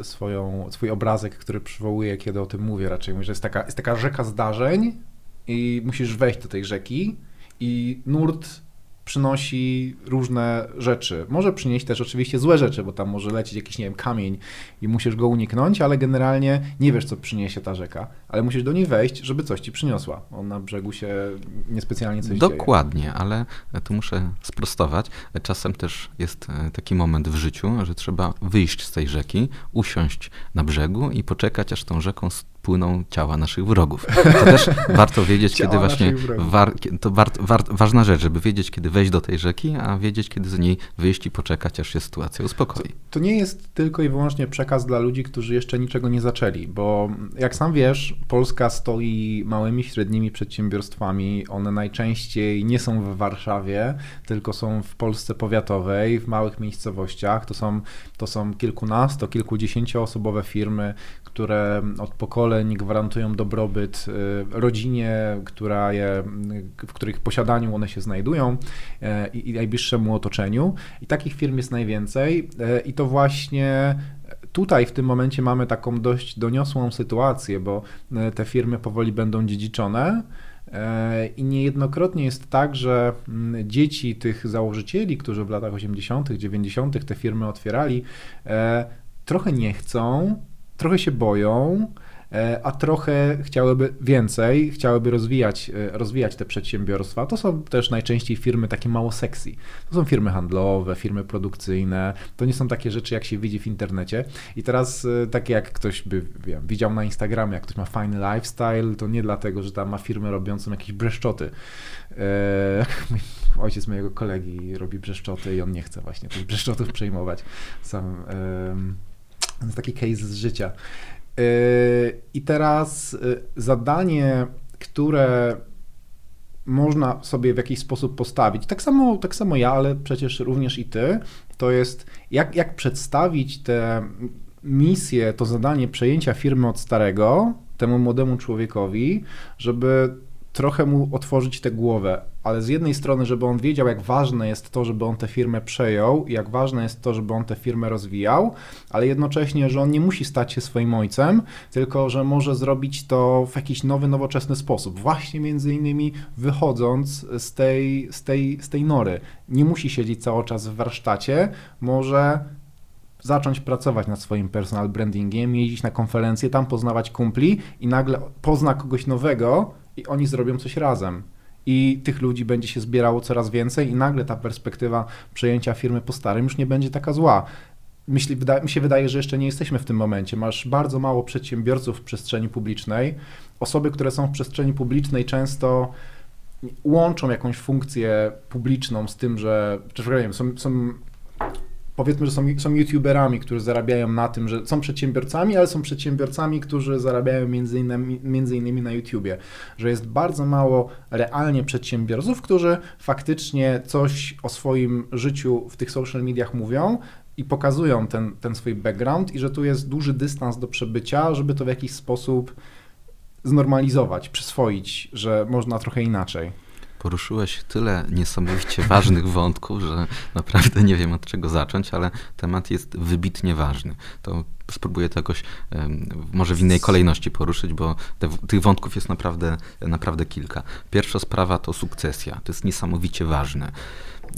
e, swoją, swój obrazek, który przywołuję, kiedy o tym mówię raczej. Mówię, że jest taka, jest taka rzeka zdarzeń i musisz wejść do tej rzeki i nurt przynosi różne rzeczy. Może przynieść też oczywiście złe rzeczy, bo tam może lecieć jakiś, nie wiem, kamień i musisz go uniknąć, ale generalnie nie wiesz, co przyniesie ta rzeka, ale musisz do niej wejść, żeby coś ci przyniosła. On na brzegu się niespecjalnie coś Dokładnie, dzieje. ale tu muszę sprostować. Czasem też jest e, taki moment w życiu, że trzeba wyjść z tej rzeki, usiąść na brzegu i poczekać, aż tą rzeką płyną ciała naszych wrogów. To też warto wiedzieć, kiedy właśnie. War, to war, war, ważna rzecz, żeby wiedzieć, kiedy wejść do tej rzeki, a wiedzieć, kiedy z niej wyjść i poczekać, aż się sytuacja uspokoi. To, to nie jest tylko i wyłącznie przekaz dla ludzi, którzy jeszcze niczego nie zaczęli, bo jak sam wiesz, Polska stoi małymi, średnimi przedsiębiorstwami. One najczęściej nie są w Warszawie, tylko są w Polsce powiatowej, w małych miejscowościach. To są, to są kilkunasto, kilkudziesięcioosobowe firmy, które od pokoleń gwarantują dobrobyt rodzinie, która je, w których posiadaniu one się znajdują i, i najbliższemu otoczeniu. I takich firm jest najwięcej i to właśnie tutaj w tym momencie mamy taką dość doniosłą sytuację, bo te firmy powoli będą dziedziczone. I niejednokrotnie jest tak, że mm, dzieci tych założycieli, którzy w latach 80., 90. te firmy otwierali, trochę nie chcą, trochę się boją, E, a trochę chciałyby więcej, chciałyby rozwijać, e, rozwijać te przedsiębiorstwa. To są też najczęściej firmy takie mało sexy. To są firmy handlowe, firmy produkcyjne. To nie są takie rzeczy, jak się widzi w internecie. I teraz e, takie jak ktoś by wiem, widział na Instagramie, jak ktoś ma fajny lifestyle, to nie dlatego, że tam ma firmę robiącą jakieś breszczoty. ojciec mojego kolegi robi brzeszczoty i on nie chce właśnie tych brzeszczotów przejmować. Sam, to jest taki case z życia. Yy, I teraz yy, zadanie, które można sobie w jakiś sposób postawić, tak samo, tak samo ja, ale przecież również i ty, to jest jak, jak przedstawić tę misję, to zadanie przejęcia firmy od starego temu młodemu człowiekowi, żeby trochę mu otworzyć tę głowę, ale z jednej strony, żeby on wiedział, jak ważne jest to, żeby on tę firmę przejął, jak ważne jest to, żeby on tę firmę rozwijał, ale jednocześnie, że on nie musi stać się swoim ojcem, tylko że może zrobić to w jakiś nowy, nowoczesny sposób, właśnie między innymi wychodząc z tej, z tej, z tej nory. Nie musi siedzieć cały czas w warsztacie, może zacząć pracować nad swoim personal brandingiem, jeździć na konferencje, tam poznawać kumpli i nagle pozna kogoś nowego, i oni zrobią coś razem. I tych ludzi będzie się zbierało coraz więcej, i nagle ta perspektywa przejęcia firmy po starym już nie będzie taka zła. Myśli, mi się wydaje, że jeszcze nie jesteśmy w tym momencie. Masz bardzo mało przedsiębiorców w przestrzeni publicznej. Osoby, które są w przestrzeni publicznej, często łączą jakąś funkcję publiczną z tym, że, czy nie wiem, są, są powiedzmy, że są, są youtuberami, którzy zarabiają na tym, że są przedsiębiorcami, ale są przedsiębiorcami, którzy zarabiają między innymi, między innymi na YouTubie, że jest bardzo mało realnie przedsiębiorców, którzy faktycznie coś o swoim życiu w tych social mediach mówią, i pokazują ten, ten swój background i że tu jest duży dystans do przebycia, żeby to w jakiś sposób znormalizować, przyswoić, że można trochę inaczej poruszyłeś tyle niesamowicie ważnych wątków, że naprawdę nie wiem od czego zacząć, ale temat jest wybitnie ważny. To spróbuję to jakoś może w innej kolejności poruszyć, bo te, tych wątków jest naprawdę, naprawdę kilka. Pierwsza sprawa to sukcesja. To jest niesamowicie ważne.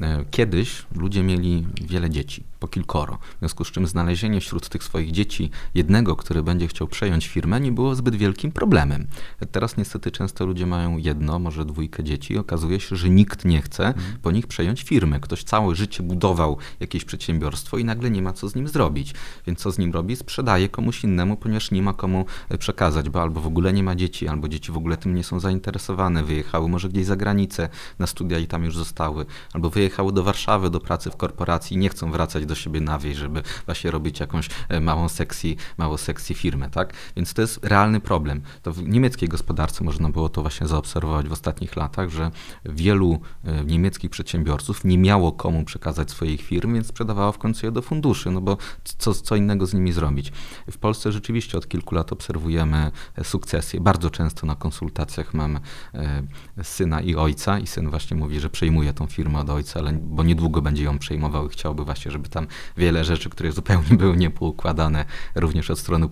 E, kiedyś ludzie mieli wiele dzieci, po kilkoro, w związku z czym znalezienie wśród tych swoich dzieci jednego, który będzie chciał przejąć firmę, nie było zbyt wielkim problemem. Teraz niestety często ludzie mają jedno, może dwójkę dzieci i okazuje się, że nikt nie chce mhm. po nich przejąć firmy. Ktoś całe życie budował jakieś przedsiębiorstwo i nagle nie ma co z nim zrobić. Więc co z nim robi? Sprzedaje komuś innemu, ponieważ nie ma komu e, przekazać, bo albo w ogóle nie ma dzieci, albo dzieci w ogóle tym nie są zainteresowane, wyjechały może gdzieś za granicę na studia i tam już zostały, albo wyjechały do Warszawy do pracy w korporacji i nie chcą wracać do siebie na wieś, żeby właśnie robić jakąś e, małą sekcji, małą sekcji firmę, tak? Więc to jest realny problem. To w niemieckiej gospodarce można było to właśnie zaobserwować w ostatnich latach, że wielu e, niemieckich przedsiębiorców nie miało komu przekazać swoich firm, więc sprzedawało w końcu je do funduszy, no bo co, co innego z nimi zrobić. W Polsce rzeczywiście od kilku lat obserwujemy e, sukcesję. Bardzo często na konsultacjach mam syna i ojca i syn właśnie mówi, że przejmuje tą firmę od ojca, ale bo niedługo będzie ją przejmował i chciałby właśnie, żeby tam wiele rzeczy, które zupełnie były niepoukładane, również od strony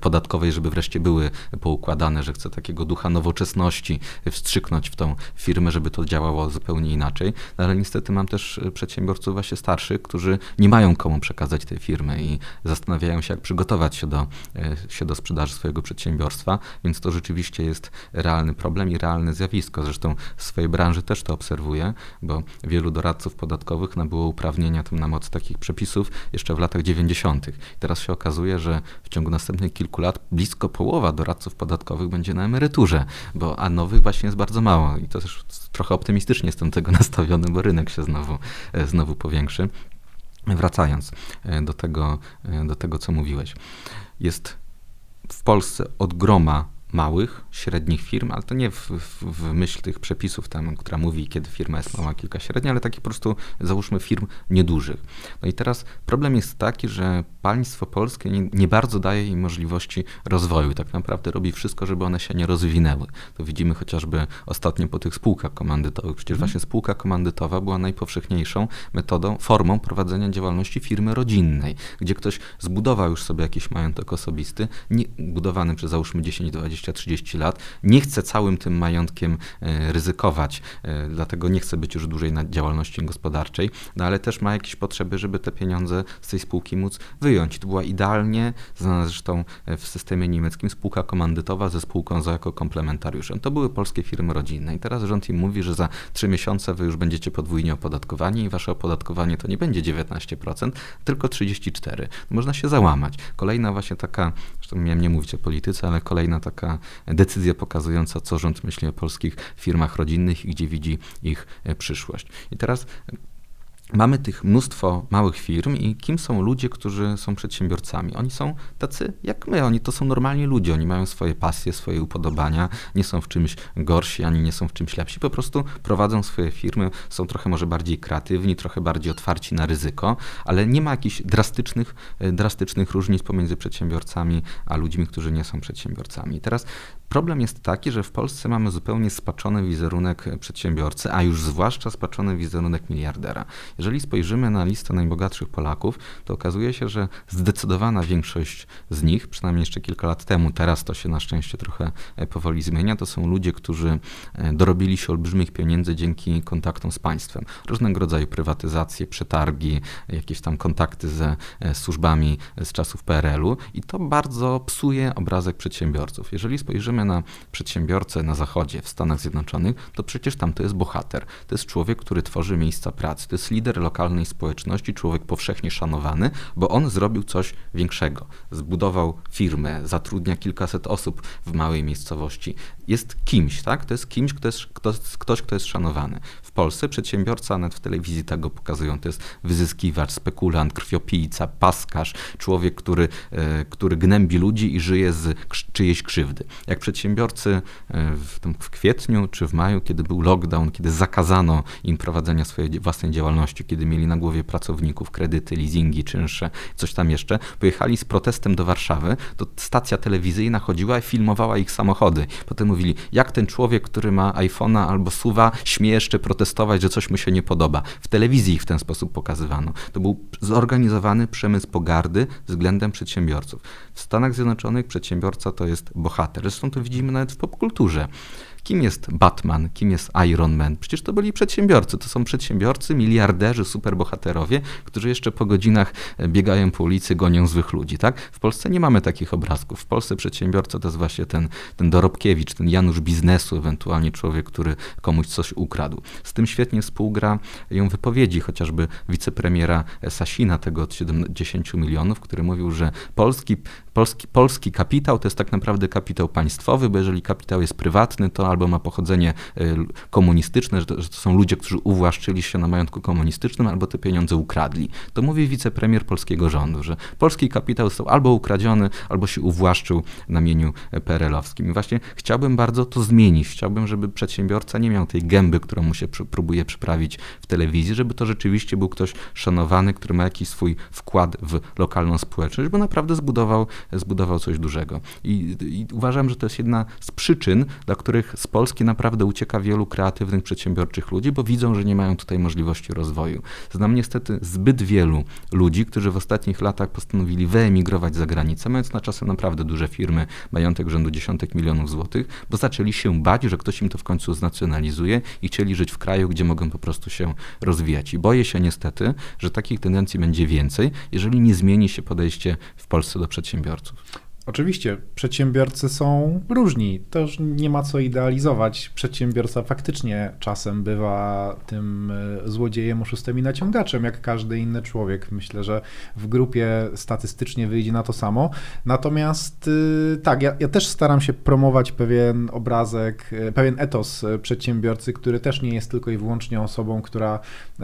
podatkowej, żeby wreszcie były poukładane, że chce takiego ducha nowoczesności wstrzyknąć w tą firmę, żeby to działało zupełnie inaczej. No, ale niestety mam też przedsiębiorców właśnie starszych, którzy nie mają komu przekazać tej firmy i zastanawiają się, jak przygotować się do, się do sprzedaży swojego przedsiębiorstwa, więc to rzeczywiście jest realny problem i realne zjawisko. Zresztą w swojej branży też to obserwuję, bo wielu doradców podatkowych nabyło uprawnienia tam na mocy takich przepisów, jeszcze w latach 90. Teraz się okazuje, że w ciągu następnych kilku lat blisko połowa doradców podatkowych będzie na emeryturze, bo a nowych właśnie jest bardzo mało i to też trochę optymistycznie jestem tego nastawiony, bo rynek się znowu, e, znowu powiększy. Wracając e, do tego, e, do tego, co mówiłeś. Jest w Polsce od groma małych, średnich firm, ale to nie w, w, w, myśl tych przepisów tam, która mówi, kiedy firma jest mała, kilka średnia, ale takich po prostu, załóżmy, firm niedużych. No i teraz problem jest taki, że państwo polskie nie, nie bardzo daje im możliwości rozwoju tak naprawdę robi wszystko, żeby one się nie rozwinęły. To widzimy chociażby ostatnio po tych spółkach komandytowych. Przecież mhm. właśnie spółka komandytowa była najpowszechniejszą metodą, formą prowadzenia działalności firmy rodzinnej, gdzie ktoś zbudował już sobie jakiś majątek osobisty, nie, budowany przez załóżmy 10, 20, 30 lat, nie chce całym tym majątkiem e, ryzykować, e, dlatego nie chce być już dłużej na działalności gospodarczej, no ale też ma jakieś potrzeby, żeby te pieniądze z tej spółki móc wyjąć. To była idealnie, znana zresztą e, w systemie niemieckim, spółka komandytowa ze spółką za jako komplementariuszem. To były polskie firmy rodzinne i teraz rząd im mówi, że za 3 miesiące wy już będziecie podwójnie opodatkowani i wasze opodatkowanie to nie będzie 19%, tylko 34%. Można się załamać. Kolejna właśnie taka, zresztą miałem nie mówić o polityce, ale kolejna taka decyzja pokazująca, co rząd myśli o polskich firmach rodzinnych i gdzie widzi ich przyszłość. I teraz mamy tych mnóstwo małych firm i kim są ludzie, którzy są przedsiębiorcami? Oni są tacy jak my, oni to są normalni ludzie, oni mają swoje pasje, swoje upodobania, nie są w czymś gorsi, ani nie są w czymś lepsi, po prostu prowadzą swoje firmy, są trochę może bardziej kreatywni, trochę bardziej otwarci na ryzyko, ale nie ma jakichś drastycznych, e, drastycznych różnic pomiędzy przedsiębiorcami a ludźmi, którzy nie są przedsiębiorcami. Teraz problem jest taki, że w Polsce mamy zupełnie spaczony wizerunek przedsiębiorcy, a już zwłaszcza spaczony wizerunek miliardera. Jeżeli spojrzymy na listę najbogatszych Polaków, to okazuje się, że zdecydowana większość z nich, przynajmniej jeszcze kilka lat temu, teraz to się na szczęście trochę e, powoli zmienia, to są ludzie, którzy e, dorobili się olbrzymich pieniędzy dzięki kontaktom z państwem. Różnego rodzaju prywatyzacje, przetargi, jakieś tam kontakty ze e, służbami z czasów PRL-u i to bardzo psuje obrazek przedsiębiorców. Jeżeli spojrzymy na przedsiębiorcę na zachodzie, w Stanach Zjednoczonych, to przecież tam to jest bohater. To jest człowiek, który tworzy miejsca pracy. To jest lider lider lokalnej społeczności, człowiek powszechnie szanowany, bo on zrobił coś większego. Zbudował firmę, zatrudnia kilkaset osób w małej miejscowości. Jest kimś, tak? To jest kimś, kto jest, kto, ktoś, kto jest szanowany. Polsce przedsiębiorca, nawet w telewizji tego pokazują, to jest wyzyskiwacz, spekulant, krwiopijca, paskarz, człowiek, który, e, który gnębi ludzi i żyje z czyjejś krzywdy. Jak przedsiębiorcy e, w, w kwietniu czy w maju, kiedy był lockdown, kiedy zakazano im prowadzenia swojej własnej działalności, kiedy mieli na głowie pracowników, kredyty, leasingi, czynsze, coś tam jeszcze, pojechali z protestem do Warszawy, to stacja telewizyjna chodziła i filmowała ich samochody. Potem mówili, jak ten człowiek, który ma iPhone'a albo suwa, śmie jeszcze protestować, że coś mu się nie podoba. W telewizji ich w ten sposób pokazywano. To był zorganizowany przemysł pogardy względem przedsiębiorców. W Stanach Zjednoczonych przedsiębiorca to jest bohater. Zresztą to widzimy nawet w popkulturze. Kim jest Batman, kim jest Iron Man? Przecież to byli przedsiębiorcy. To są przedsiębiorcy, miliarderzy, superbohaterowie, którzy jeszcze po godzinach e, biegają po ulicy, gonią złych ludzi, tak? W Polsce nie mamy takich obrazków. W Polsce przedsiębiorca to jest właśnie ten, ten Dorobkiewicz, ten Janusz biznesu, ewentualnie człowiek, który komuś coś ukradł. Z tym świetnie współgra ją wypowiedzi chociażby wicepremiera Sasina, tego od 70 milionów, który mówił, że polski, polski, polski kapitał to jest tak naprawdę kapitał państwowy, bo jeżeli kapitał jest prywatny, to albo ma pochodzenie y, komunistyczne, że to, że to, są ludzie, którzy uwłaszczyli się na majątku komunistycznym, albo te pieniądze ukradli. To mówi wicepremier polskiego rządu, że polski kapitał został albo ukradziony, albo się uwłaszczył na mieniu PRL-owskim. I właśnie chciałbym bardzo to zmienić. Chciałbym, żeby przedsiębiorca nie miał tej gęby, którą mu się próbuje przyprawić w telewizji, żeby to rzeczywiście był ktoś szanowany, który ma jakiś swój wkład w lokalną społeczność, bo naprawdę zbudował, zbudował coś dużego. I, I uważam, że to jest jedna z przyczyn, dla których z Polski naprawdę ucieka wielu kreatywnych, przedsiębiorczych ludzi, bo widzą, że nie mają tutaj możliwości rozwoju. Znam niestety zbyt wielu ludzi, którzy w ostatnich latach postanowili wyemigrować za granicę, mając na czasem naprawdę duże firmy, majątek rzędu dziesiątek milionów złotych, bo zaczęli się bać, że ktoś im to w końcu znacjonalizuje i chcieli żyć w kraju, gdzie mogą po prostu się rozwijać. I boję się niestety, że takich tendencji będzie więcej, jeżeli nie zmieni się podejście w Polsce do przedsiębiorców. Oczywiście, przedsiębiorcy są różni. Już nie ma co idealizować. Przedsiębiorca faktycznie czasem bywa tym e, złodziejem, oszustem i naciągaczem, jak każdy inny człowiek. Myślę, że w grupie statystycznie wyjdzie na to samo. Natomiast e, tak, ja, ja też staram się promować pewien obrazek, e, pewien etos przedsiębiorcy, który też nie jest tylko i wyłącznie osobą, która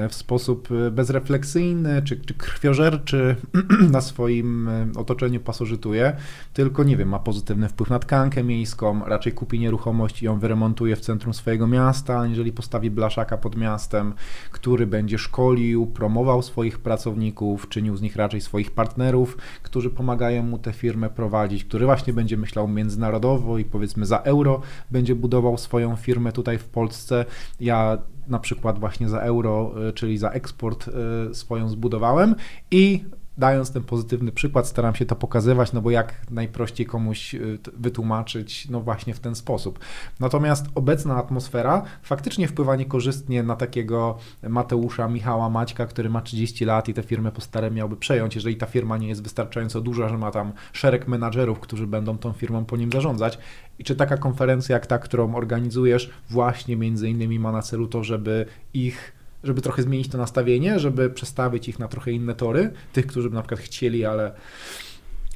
w sposób bezrefleksyjny czy, czy krwiożerczy na swoim otoczeniu pasożytuje tylko nie wiem, ma pozytywny wpływ na tkankę miejską, raczej kupi nieruchomość i ją wyremontuje w centrum swojego miasta, aniżeli postawi blaszaka pod miastem, który będzie szkolił, promował swoich pracowników, czynił z nich raczej swoich partnerów, którzy pomagają mu tę firmę prowadzić, który właśnie będzie myślał międzynarodowo i powiedzmy za euro będzie budował swoją firmę tutaj w Polsce. Ja na przykład właśnie za euro, y, czyli za eksport y, swoją zbudowałem i dając ten pozytywny przykład, staram się to pokazywać, no bo jak najprościej komuś y, wytłumaczyć, no właśnie w ten sposób. Natomiast obecna atmosfera faktycznie wpływa niekorzystnie na takiego Mateusza, Michała, Maćka, który ma 30 lat i tę firmę po staremu miałby przejąć, jeżeli ta firma nie jest wystarczająco duża, że ma tam szereg menadżerów, którzy będą tą firmą po nim zarządzać. I czy taka konferencja jak ta, którą organizujesz, właśnie między innymi ma na celu to, żeby ich żeby trochę zmienić to nastawienie, żeby przestawić ich na trochę inne tory, tych, którzy by na przykład chcieli, ale.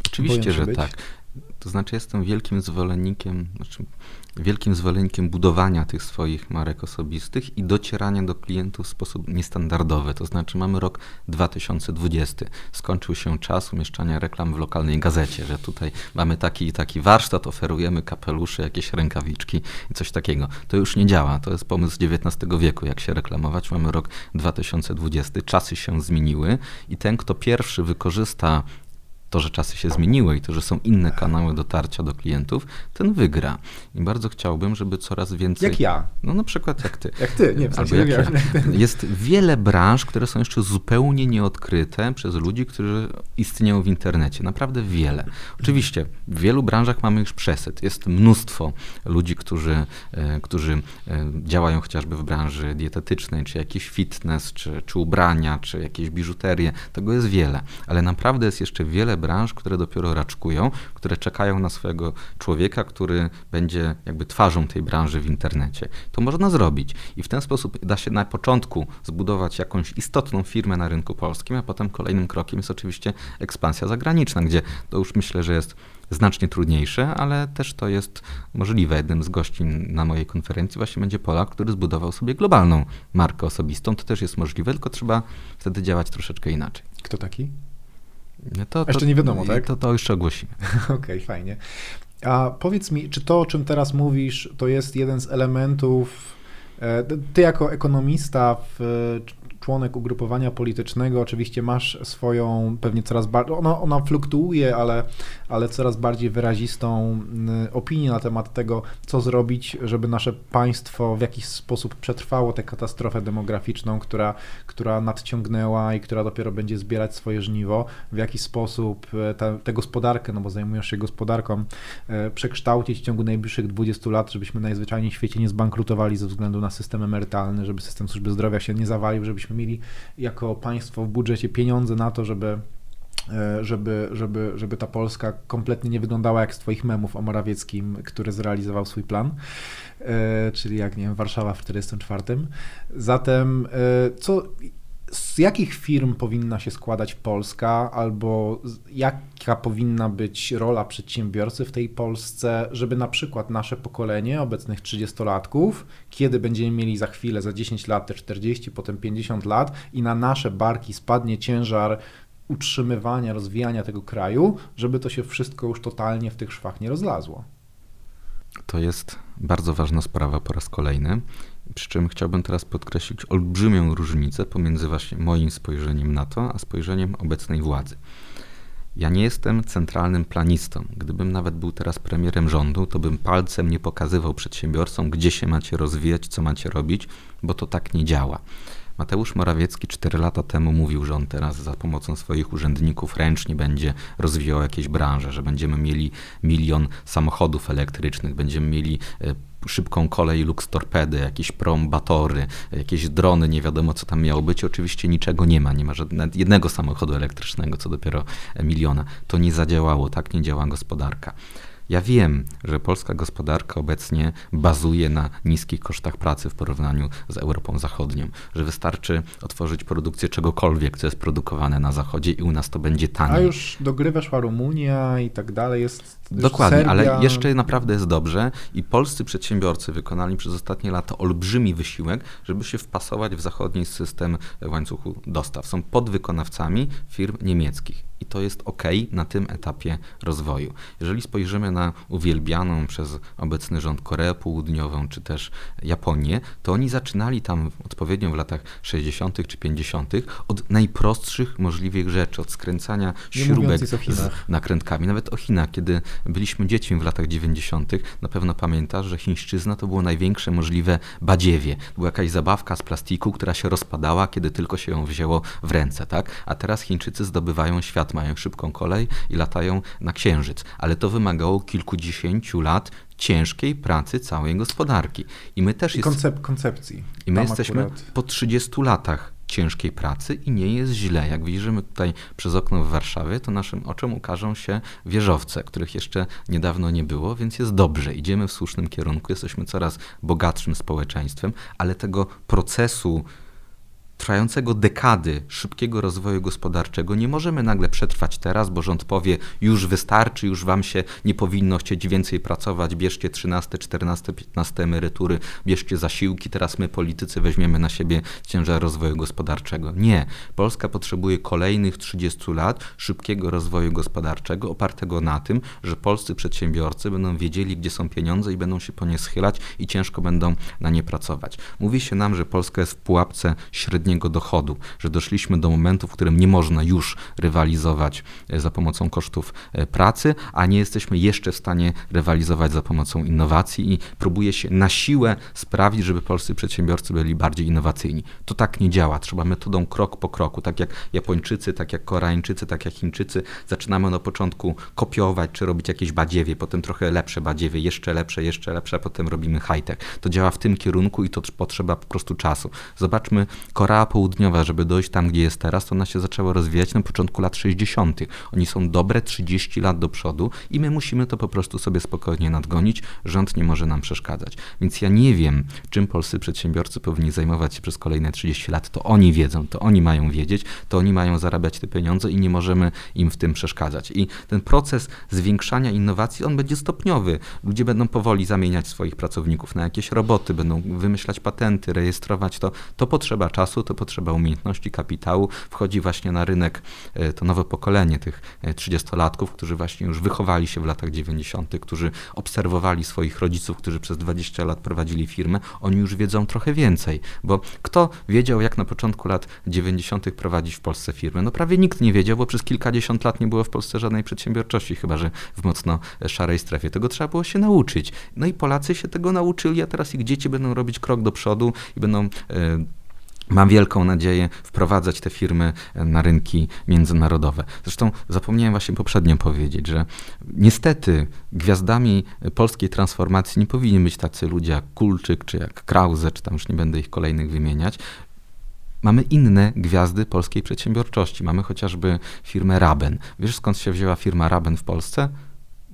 Oczywiście, że być. tak. To znaczy, jestem wielkim zwolennikiem, znaczy wielkim zwolennikiem budowania tych swoich marek osobistych i docierania do klientów w sposób niestandardowy. To znaczy, mamy rok 2020. Skończył się czas umieszczania reklam w lokalnej gazecie, że tutaj mamy taki i taki warsztat, oferujemy kapelusze, jakieś rękawiczki i coś takiego. To już nie działa. To jest pomysł XIX wieku, jak się reklamować. Mamy rok 2020. Czasy się zmieniły i ten, kto pierwszy wykorzysta to, że czasy się zmieniły i to, że są inne kanały dotarcia do klientów, ten wygra. I bardzo chciałbym, żeby coraz więcej. Jak ja. No na przykład jak ty. Jak ty, nie w sensie jak ja. Jest wiele branż, które są jeszcze zupełnie nieodkryte przez ludzi, którzy istnieją w internecie. Naprawdę wiele. Oczywiście w wielu branżach mamy już przesyt. Jest mnóstwo ludzi, którzy, e, którzy e, działają chociażby w branży dietetycznej, czy jakiś fitness, czy, czy ubrania, czy jakieś biżuterie. Tego jest wiele. Ale naprawdę jest jeszcze wiele branż, które dopiero raczkują, które czekają na swojego człowieka, który będzie jakby twarzą tej branży w internecie. To można zrobić i w ten sposób da się na początku zbudować jakąś istotną firmę na rynku polskim, a potem kolejnym krokiem jest oczywiście ekspansja zagraniczna, gdzie to już myślę, że jest znacznie trudniejsze, ale też to jest możliwe. Jednym z gości na mojej konferencji właśnie będzie Polak, który zbudował sobie globalną markę osobistą. To też jest możliwe, tylko trzeba wtedy działać troszeczkę inaczej. Kto taki? No to, jeszcze nie wiadomo, tak? To, to jeszcze ogłosimy. Okej, okay, fajnie. A powiedz mi, czy to, o czym teraz mówisz, to jest jeden z elementów, e, ty jako ekonomista w członek ugrupowania politycznego, oczywiście masz swoją, pewnie coraz bardziej, ona, ona fluktuuje, ale, ale coraz bardziej wyrazistą y, opinię na temat tego, co zrobić, żeby nasze państwo w jakiś sposób przetrwało tę katastrofę demograficzną, która, która nadciągnęła i która dopiero będzie zbierać swoje żniwo, w jaki sposób e, tę gospodarkę, no bo zajmujesz się gospodarką, e, przekształcić w ciągu najbliższych 20 lat, żebyśmy najzwyczajniej w świecie nie zbankrutowali ze względu na system emerytalny, żeby system służby zdrowia się nie zawalił, żebyśmy mieli jako państwo w budżecie pieniądze na to, żeby e, żeby, żeby, żeby ta Polska kompletnie nie wyglądała jak z Twoich memów o Morawieckim, który zrealizował swój plan, e, czyli jak, nie wiem, Warszawa w 1944. Zatem, e, co, z jakich firm powinna się składać Polska, albo jaka powinna być rola przedsiębiorcy w tej Polsce, żeby na przykład nasze pokolenie obecnych 30-latków, kiedy będziemy mieli za chwilę, za 10 lat, te 40, potem 50 lat i na nasze barki spadnie ciężar utrzymywania, rozwijania tego kraju, żeby to się wszystko już totalnie w tych szwach nie rozlazło. To jest bardzo ważna sprawa po raz kolejny. Przy czym chciałbym teraz podkreślić olbrzymią różnicę pomiędzy właśnie moim spojrzeniem na to, a spojrzeniem obecnej władzy. Ja nie jestem centralnym planistą. Gdybym nawet był teraz premierem rządu, to bym palcem nie pokazywał przedsiębiorcom, gdzie się macie rozwijać, co macie robić, bo to tak nie działa. Mateusz Morawiecki 4 lata temu mówił, że on teraz za pomocą swoich urzędników ręcznie będzie rozwijał jakieś branże, że będziemy mieli milion samochodów elektrycznych, będziemy mieli e, szybką kolej Lux Torpedy, jakieś prombatory, jakieś drony, nie wiadomo co tam miało być. Oczywiście niczego nie ma, nie ma żadnego jednego samochodu elektrycznego, co dopiero miliona. To nie zadziałało, tak nie działa gospodarka. Ja wiem, że polska gospodarka obecnie bazuje na niskich kosztach pracy w porównaniu z Europą Zachodnią, że wystarczy otworzyć produkcję czegokolwiek, co jest produkowane na Zachodzie i u nas to będzie taniej. A już do gry weszła Rumunia i tak dalej, jest Dokładnie, Serbia... ale jeszcze naprawdę jest dobrze i polscy przedsiębiorcy wykonali przez ostatnie lata olbrzymi wysiłek, żeby się wpasować w zachodni system łańcuchu dostaw. Są podwykonawcami firm niemieckich i to jest ok na tym etapie rozwoju. Jeżeli spojrzymy na uwielbianą przez obecny rząd Koreę Południową czy też Japonię, to oni zaczynali tam odpowiednio w latach 60. czy 50. od najprostszych możliwych rzeczy, od skręcania śrubek z nakrętkami. Nawet o Chinach, kiedy byliśmy dziećmi w latach 90., na pewno pamiętasz, że chińszczyzna to było największe możliwe badziewie. Była jakaś zabawka z plastiku, która się rozpadała, kiedy tylko się ją wzięło w ręce, tak? A teraz Chińczycy zdobywają świat, mają szybką kolej i latają na księżyc. Ale to wymagało kilkudziesięciu lat ciężkiej pracy całej gospodarki. I my też I koncept, koncepcji. I my Tam jesteśmy akurat... po 30 latach ciężkiej pracy i nie jest źle. Jak widzimy tutaj przez okno w Warszawie, to naszym oczom ukażą się wieżowce, których jeszcze niedawno nie było, więc jest dobrze. Idziemy w słusznym kierunku, jesteśmy coraz bogatszym społeczeństwem, ale tego procesu trwającego dekady szybkiego rozwoju gospodarczego nie możemy nagle przetrwać teraz, bo rząd powie, już wystarczy, już wam się nie powinno chcieć więcej pracować, bierzcie 13, 14, 15 emerytury, bierzcie zasiłki, teraz my politycy weźmiemy na siebie ciężar rozwoju gospodarczego. Nie. Polska potrzebuje kolejnych 30 lat szybkiego rozwoju gospodarczego opartego na tym, że polscy przedsiębiorcy będą wiedzieli, gdzie są pieniądze i będą się po nie schylać i ciężko będą na nie pracować. Mówi się nam, że Polska jest w pułapce średniego średniego dochodu, że doszliśmy do momentu, w którym nie można już rywalizować e, za pomocą kosztów e, pracy, a nie jesteśmy jeszcze w stanie rywalizować za pomocą innowacji i próbuje się na siłę sprawić, żeby polscy przedsiębiorcy byli bardziej innowacyjni. To tak nie działa. Trzeba metodą krok po kroku, tak jak Japończycy, tak jak Koreańczycy, tak jak Chińczycy. Zaczynamy na początku kopiować czy robić jakieś badziewie, potem trochę lepsze badziewie, jeszcze lepsze, jeszcze lepsze, a potem robimy high-tech. To działa w tym kierunku i to potrzeba po prostu czasu. Zobaczmy Południowa, żeby dojść tam, gdzie jest teraz, to ona się zaczęła rozwijać na początku lat 60. Oni są dobre 30 lat do przodu i my musimy to po prostu sobie spokojnie nadgonić. Rząd nie może nam przeszkadzać. Więc ja nie wiem, czym polscy przedsiębiorcy powinni zajmować się przez kolejne 30 lat. To oni wiedzą, to oni mają wiedzieć, to oni mają zarabiać te pieniądze i nie możemy im w tym przeszkadzać. I ten proces zwiększania innowacji, on będzie stopniowy. Ludzie będą powoli zamieniać swoich pracowników na jakieś roboty, będą wymyślać patenty, rejestrować to. To potrzeba czasu, to potrzeba umiejętności, kapitału. Wchodzi właśnie na rynek e, to nowe pokolenie tych 30-latków, e, którzy właśnie już wychowali się w latach 90., którzy obserwowali swoich rodziców, którzy przez 20 lat prowadzili firmę. Oni już wiedzą trochę więcej, bo kto wiedział, jak na początku lat 90. prowadzić w Polsce firmę? No prawie nikt nie wiedział, bo przez kilkadziesiąt lat nie było w Polsce żadnej przedsiębiorczości, chyba że w mocno szarej strefie. Tego trzeba było się nauczyć. No i Polacy się tego nauczyli, a teraz ich dzieci będą robić krok do przodu i będą e, Mam wielką nadzieję wprowadzać te firmy na rynki międzynarodowe. Zresztą zapomniałem właśnie poprzednio powiedzieć, że niestety gwiazdami polskiej transformacji nie powinni być tacy ludzie jak Kulczyk, czy jak Krause, czy tam już nie będę ich kolejnych wymieniać. Mamy inne gwiazdy polskiej przedsiębiorczości. Mamy chociażby firmę Raben. Wiesz skąd się wzięła firma Raben w Polsce?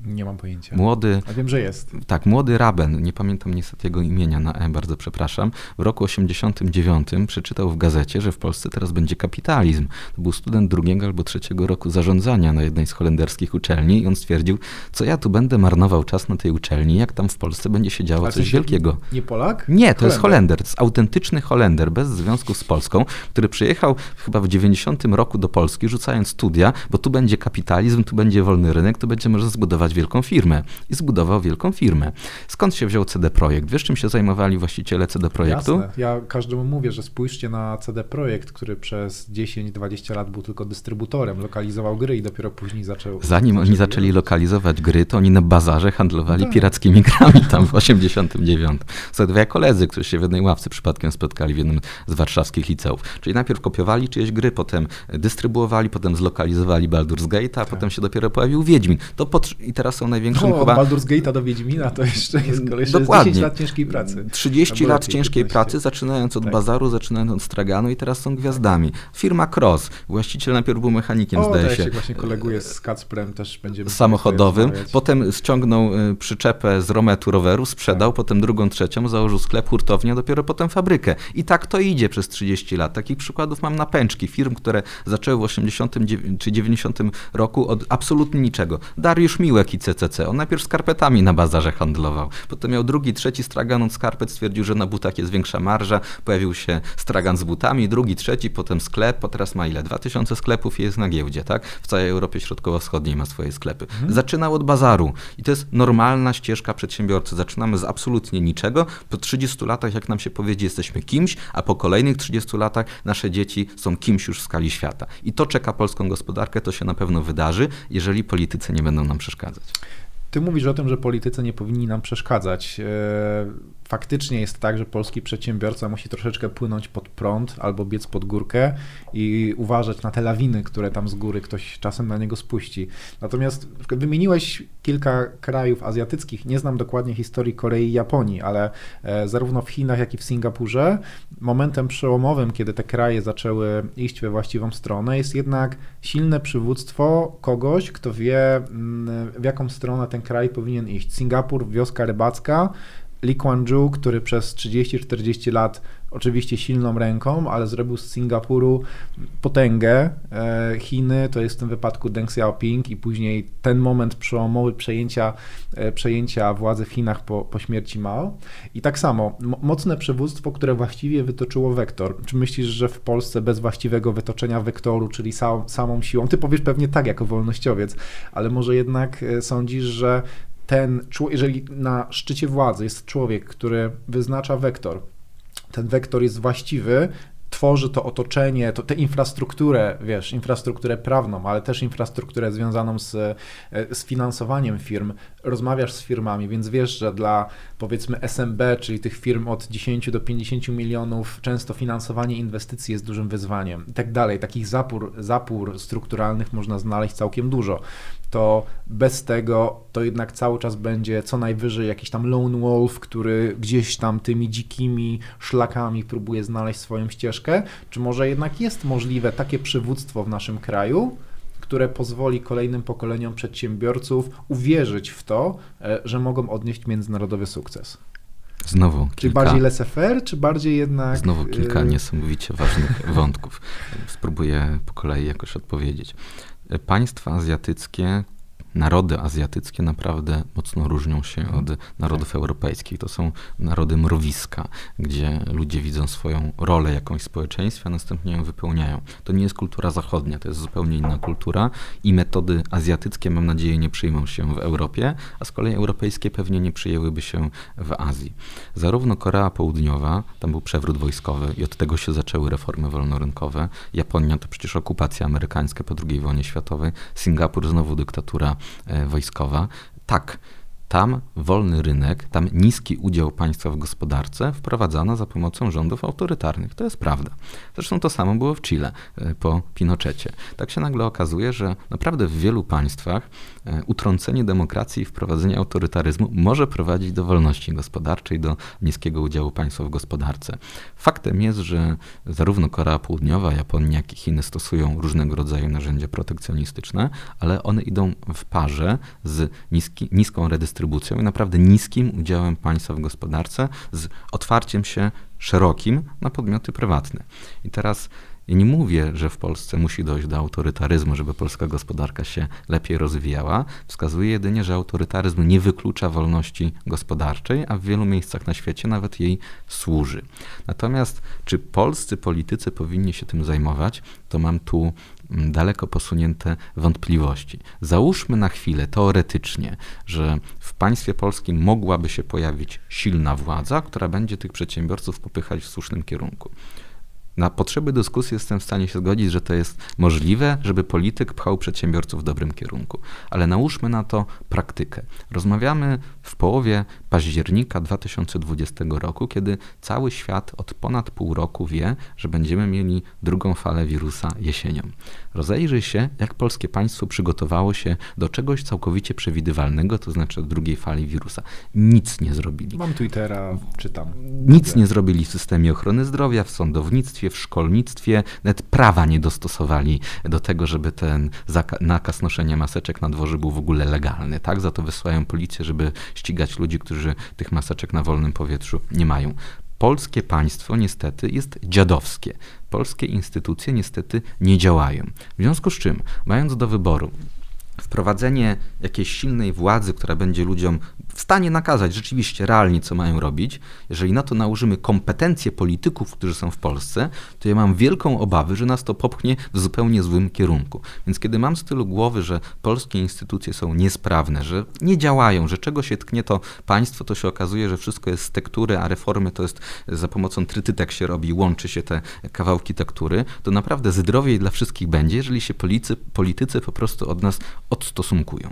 Nie mam pojęcia. Młody. A wiem, że jest. Tak, młody Raben, nie pamiętam niestety jego imienia na E, bardzo przepraszam. W roku 89 przeczytał w gazecie, że w Polsce teraz będzie kapitalizm. To był student drugiego albo trzeciego roku zarządzania na jednej z holenderskich uczelni i on stwierdził, co ja tu będę marnował czas na tej uczelni, jak tam w Polsce będzie się działo coś wielkiego. Nie Polak? Nie, to Holender. jest Holender. To jest autentyczny Holender, bez związku z Polską, który przyjechał chyba w 90 roku do Polski, rzucając studia, bo tu będzie kapitalizm, tu będzie wolny rynek, tu będzie można zbudować wielką firmę. I zbudował wielką firmę. Skąd się wziął CD Projekt? Wiesz, czym się zajmowali właściciele CD Projektu? Jasne. Ja każdemu mówię, że spójrzcie na CD Projekt, który przez 10-20 lat był tylko dystrybutorem, lokalizował gry i dopiero później zaczął... Zanim oni zaczęli lokalizować gry, to oni na bazarze handlowali tak. pirackimi grami tam w 89. Są dwie koledzy, którzy się w jednej ławce przypadkiem spotkali w jednym z warszawskich liceów. Czyli najpierw kopiowali czyjeś gry, potem dystrybuowali, potem zlokalizowali Baldur's Gate, a tak. potem się dopiero pojawił Wiedźmin. To pot... I teraz są największym no, chyba... Baldur's Gate'a do Wiedźmina to jeszcze jest koleś Dokładnie. 10 lat ciężkiej pracy. 30 lat ciężkiej 15. pracy, zaczynając od Tak. bazaru, zaczynając od straganu i teraz są gwiazdami. Firma Cross, właściciel najpierw był mechanikiem, O, zdaje ja się. się właśnie koleguję z Kacprem, też będziemy samochodowym, potem ściągnął y, przyczepę z rometu roweru, sprzedał, Tak. potem drugą, trzecią, założył sklep, hurtownię, dopiero potem fabrykę. I tak to idzie przez 30 lat. Takich przykładów mam na pęczki firm, które zaczęły w 80 dziew- czy 90 roku od absolutnie niczego. Dariusz Miłek i CCC. On najpierw skarpetami na bazarze handlował. Potem miał drugi, trzeci stragan od skarpet, stwierdził, że na butach jest większa marża. Pojawił się stragan z butami, drugi, trzeci, potem sklep, a teraz ma ile? 2000 sklepów i jest na giełdzie, tak? W całej Europie Środkowo-Wschodniej ma swoje sklepy. Zaczynał od bazaru i to jest normalna ścieżka przedsiębiorcy. Zaczynamy z absolutnie niczego. Po 30 latach, jak nam się powiedzie, jesteśmy kimś, a po kolejnych 30 latach nasze dzieci są kimś już w skali świata. I to czeka polską gospodarkę, to się na pewno wydarzy, jeżeli politycy nie będą nam przeszkadzać. 嗯 Ty mówisz o tym, że politycy nie powinni nam przeszkadzać. E, Faktycznie jest tak, że polski przedsiębiorca musi troszeczkę płynąć pod prąd albo biec pod górkę i uważać na te lawiny, które tam z góry ktoś czasem na niego spuści. Natomiast wymieniłeś kilka krajów azjatyckich. Nie znam dokładnie historii Korei i Japonii, ale e, zarówno w Chinach, jak i w Singapurze momentem przełomowym, kiedy te kraje zaczęły iść we właściwą stronę, jest jednak silne przywództwo kogoś, kto wie, mm, w jaką stronę ten kraj powinien iść. Singapur, wioska rybacka, Lee Kuan Yew, który przez 30-40 lat oczywiście silną ręką, ale zrobił z Singapuru potęgę. E, Chiny to jest w tym wypadku Deng Xiaoping i później ten moment przełomowy przejęcia, e, przejęcia władzy w Chinach po, po śmierci Mao. I tak samo, mo- mocne przywództwo, które właściwie wytoczyło wektor. Czy myślisz, że w Polsce bez właściwego wytoczenia wektoru, czyli sam, samą siłą, ty powiesz pewnie tak jako wolnościowiec, ale może jednak e, sądzisz, że ten jeżeli na szczycie władzy jest człowiek, który wyznacza wektor, ten wektor jest właściwy, tworzy to otoczenie, to, tę infrastrukturę, wiesz, infrastrukturę prawną, ale też infrastrukturę związaną z, e, z finansowaniem firm. Rozmawiasz z firmami, więc wiesz, że dla powiedzmy SMB, czyli tych firm od 10 do 50 milionów, często finansowanie inwestycji jest dużym wyzwaniem i tak dalej. Takich zapór, zapór strukturalnych można znaleźć całkiem dużo. To bez tego to jednak cały czas będzie co najwyżej jakiś tam lone wolf, który gdzieś tam tymi dzikimi szlakami próbuje znaleźć swoją ścieżkę, czy może jednak jest możliwe takie przywództwo w naszym kraju, które pozwoli kolejnym pokoleniom przedsiębiorców uwierzyć w to, e, że mogą odnieść międzynarodowy sukces. Znowu Czy kilka, bardziej laissez-faire, czy bardziej jednak... znowu kilka e, niesamowicie ważnych wątków. Spróbuję po kolei jakoś odpowiedzieć. Państwa azjatyckie, narody azjatyckie naprawdę mocno różnią się od narodów europejskich. To są narody mrowiska, gdzie ludzie widzą swoją rolę jakąś w społeczeństwie, a następnie ją wypełniają. To nie jest kultura zachodnia, to jest zupełnie inna kultura i metody azjatyckie, mam nadzieję, nie przyjmą się w Europie, a z kolei europejskie pewnie nie przyjęłyby się w Azji. Zarówno Korea Południowa, tam był przewrót wojskowy i od tego się zaczęły reformy wolnorynkowe. Japonia to przecież okupacja amerykańska po II wojnie światowej. Singapur znowu dyktatura wojskowa. Tak, tam wolny rynek, tam niski udział państwa w gospodarce wprowadzano za pomocą rządów autorytarnych. To jest prawda. Zresztą to samo było w Chile e, po Pinochecie. Tak się nagle okazuje, że naprawdę w wielu państwach e, utrącenie demokracji i wprowadzenie autorytaryzmu może prowadzić do wolności gospodarczej, do niskiego udziału państwa w gospodarce. Faktem jest, że zarówno Korea Południowa, Japonia, jak i Chiny stosują różnego rodzaju narzędzia protekcjonistyczne, ale one idą w parze z niski, niską redystrybucją i naprawdę niskim udziałem państwa w gospodarce, z otwarciem się szerokim na podmioty prywatne. I teraz ja nie mówię, że w Polsce musi dojść do autorytaryzmu, żeby polska gospodarka się lepiej rozwijała. Wskazuję jedynie, że autorytaryzm nie wyklucza wolności gospodarczej, a w wielu miejscach na świecie nawet jej służy. Natomiast czy polscy politycy powinni się tym zajmować, to mam tu mm, daleko posunięte wątpliwości. Załóżmy na chwilę, teoretycznie, że w państwie polskim mogłaby się pojawić silna władza, która będzie tych przedsiębiorców popychać w słusznym kierunku na potrzeby dyskusji jestem w stanie się zgodzić, że to jest możliwe, żeby polityk pchał przedsiębiorców w dobrym kierunku. Ale nałóżmy na to praktykę. Rozmawiamy w połowie października 2020 roku, kiedy cały świat od ponad pół roku wie, że będziemy mieli drugą falę wirusa jesienią. Rozejrzyj się, jak polskie państwo przygotowało się do czegoś całkowicie przewidywalnego, to znaczy drugiej fali wirusa. Nic nie zrobili. Mam Twittera, czytam. Nic nie zrobili w systemie ochrony zdrowia, w sądownictwie, w szkolnictwie, nawet prawa nie dostosowali do tego, żeby ten nakaz noszenia maseczek na dworze był w ogóle legalny. Tak? Za to wysyłają policję, żeby ścigać ludzi, którzy tych maseczek na wolnym powietrzu nie mają. Polskie państwo niestety jest dziadowskie. Polskie instytucje niestety nie działają. W związku z czym, mając do wyboru wprowadzenie jakiejś silnej władzy, która będzie ludziom w stanie nakazać rzeczywiście realnie, co mają robić, jeżeli na to nałożymy kompetencje polityków, którzy są w Polsce, to ja mam wielką obawę, że nas to popchnie w zupełnie złym kierunku. Więc kiedy mam z tyłu głowy, że polskie instytucje są niesprawne, że nie działają, że czego się tknie to państwo, to się okazuje, że wszystko jest z tektury, a reformy to jest za pomocą trytytek się robi, łączy się te kawałki tektury, to naprawdę zdrowiej dla wszystkich będzie, jeżeli się politycy, politycy po prostu od nas odstosunkują.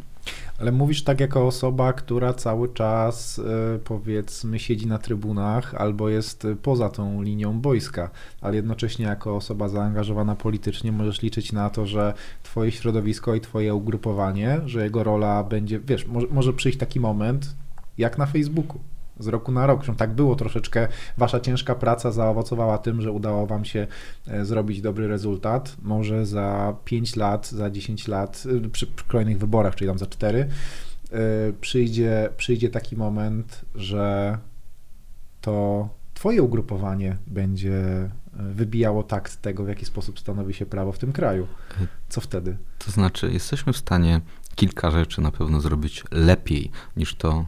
Ale mówisz tak jako osoba, która cały czas e, powiedzmy siedzi na trybunach albo jest poza tą linią boiska, ale jednocześnie jako osoba zaangażowana politycznie możesz liczyć na to, że twoje środowisko i twoje ugrupowanie, że jego rola będzie, wiesz, może, może przyjść taki moment jak na Facebooku, z roku na rok. Zresztą tak było troszeczkę. Wasza ciężka praca zaowocowała tym, że udało Wam się e, zrobić dobry rezultat. Może za 5 lat, za 10 lat, e, przy, przy kolejnych wyborach, czyli tam za 4, e, przyjdzie, przyjdzie taki moment, że to Twoje ugrupowanie będzie wybijało takt tego, w jaki sposób stanowi się prawo w tym kraju. Co wtedy? To znaczy, jesteśmy w stanie kilka rzeczy na pewno zrobić lepiej niż to,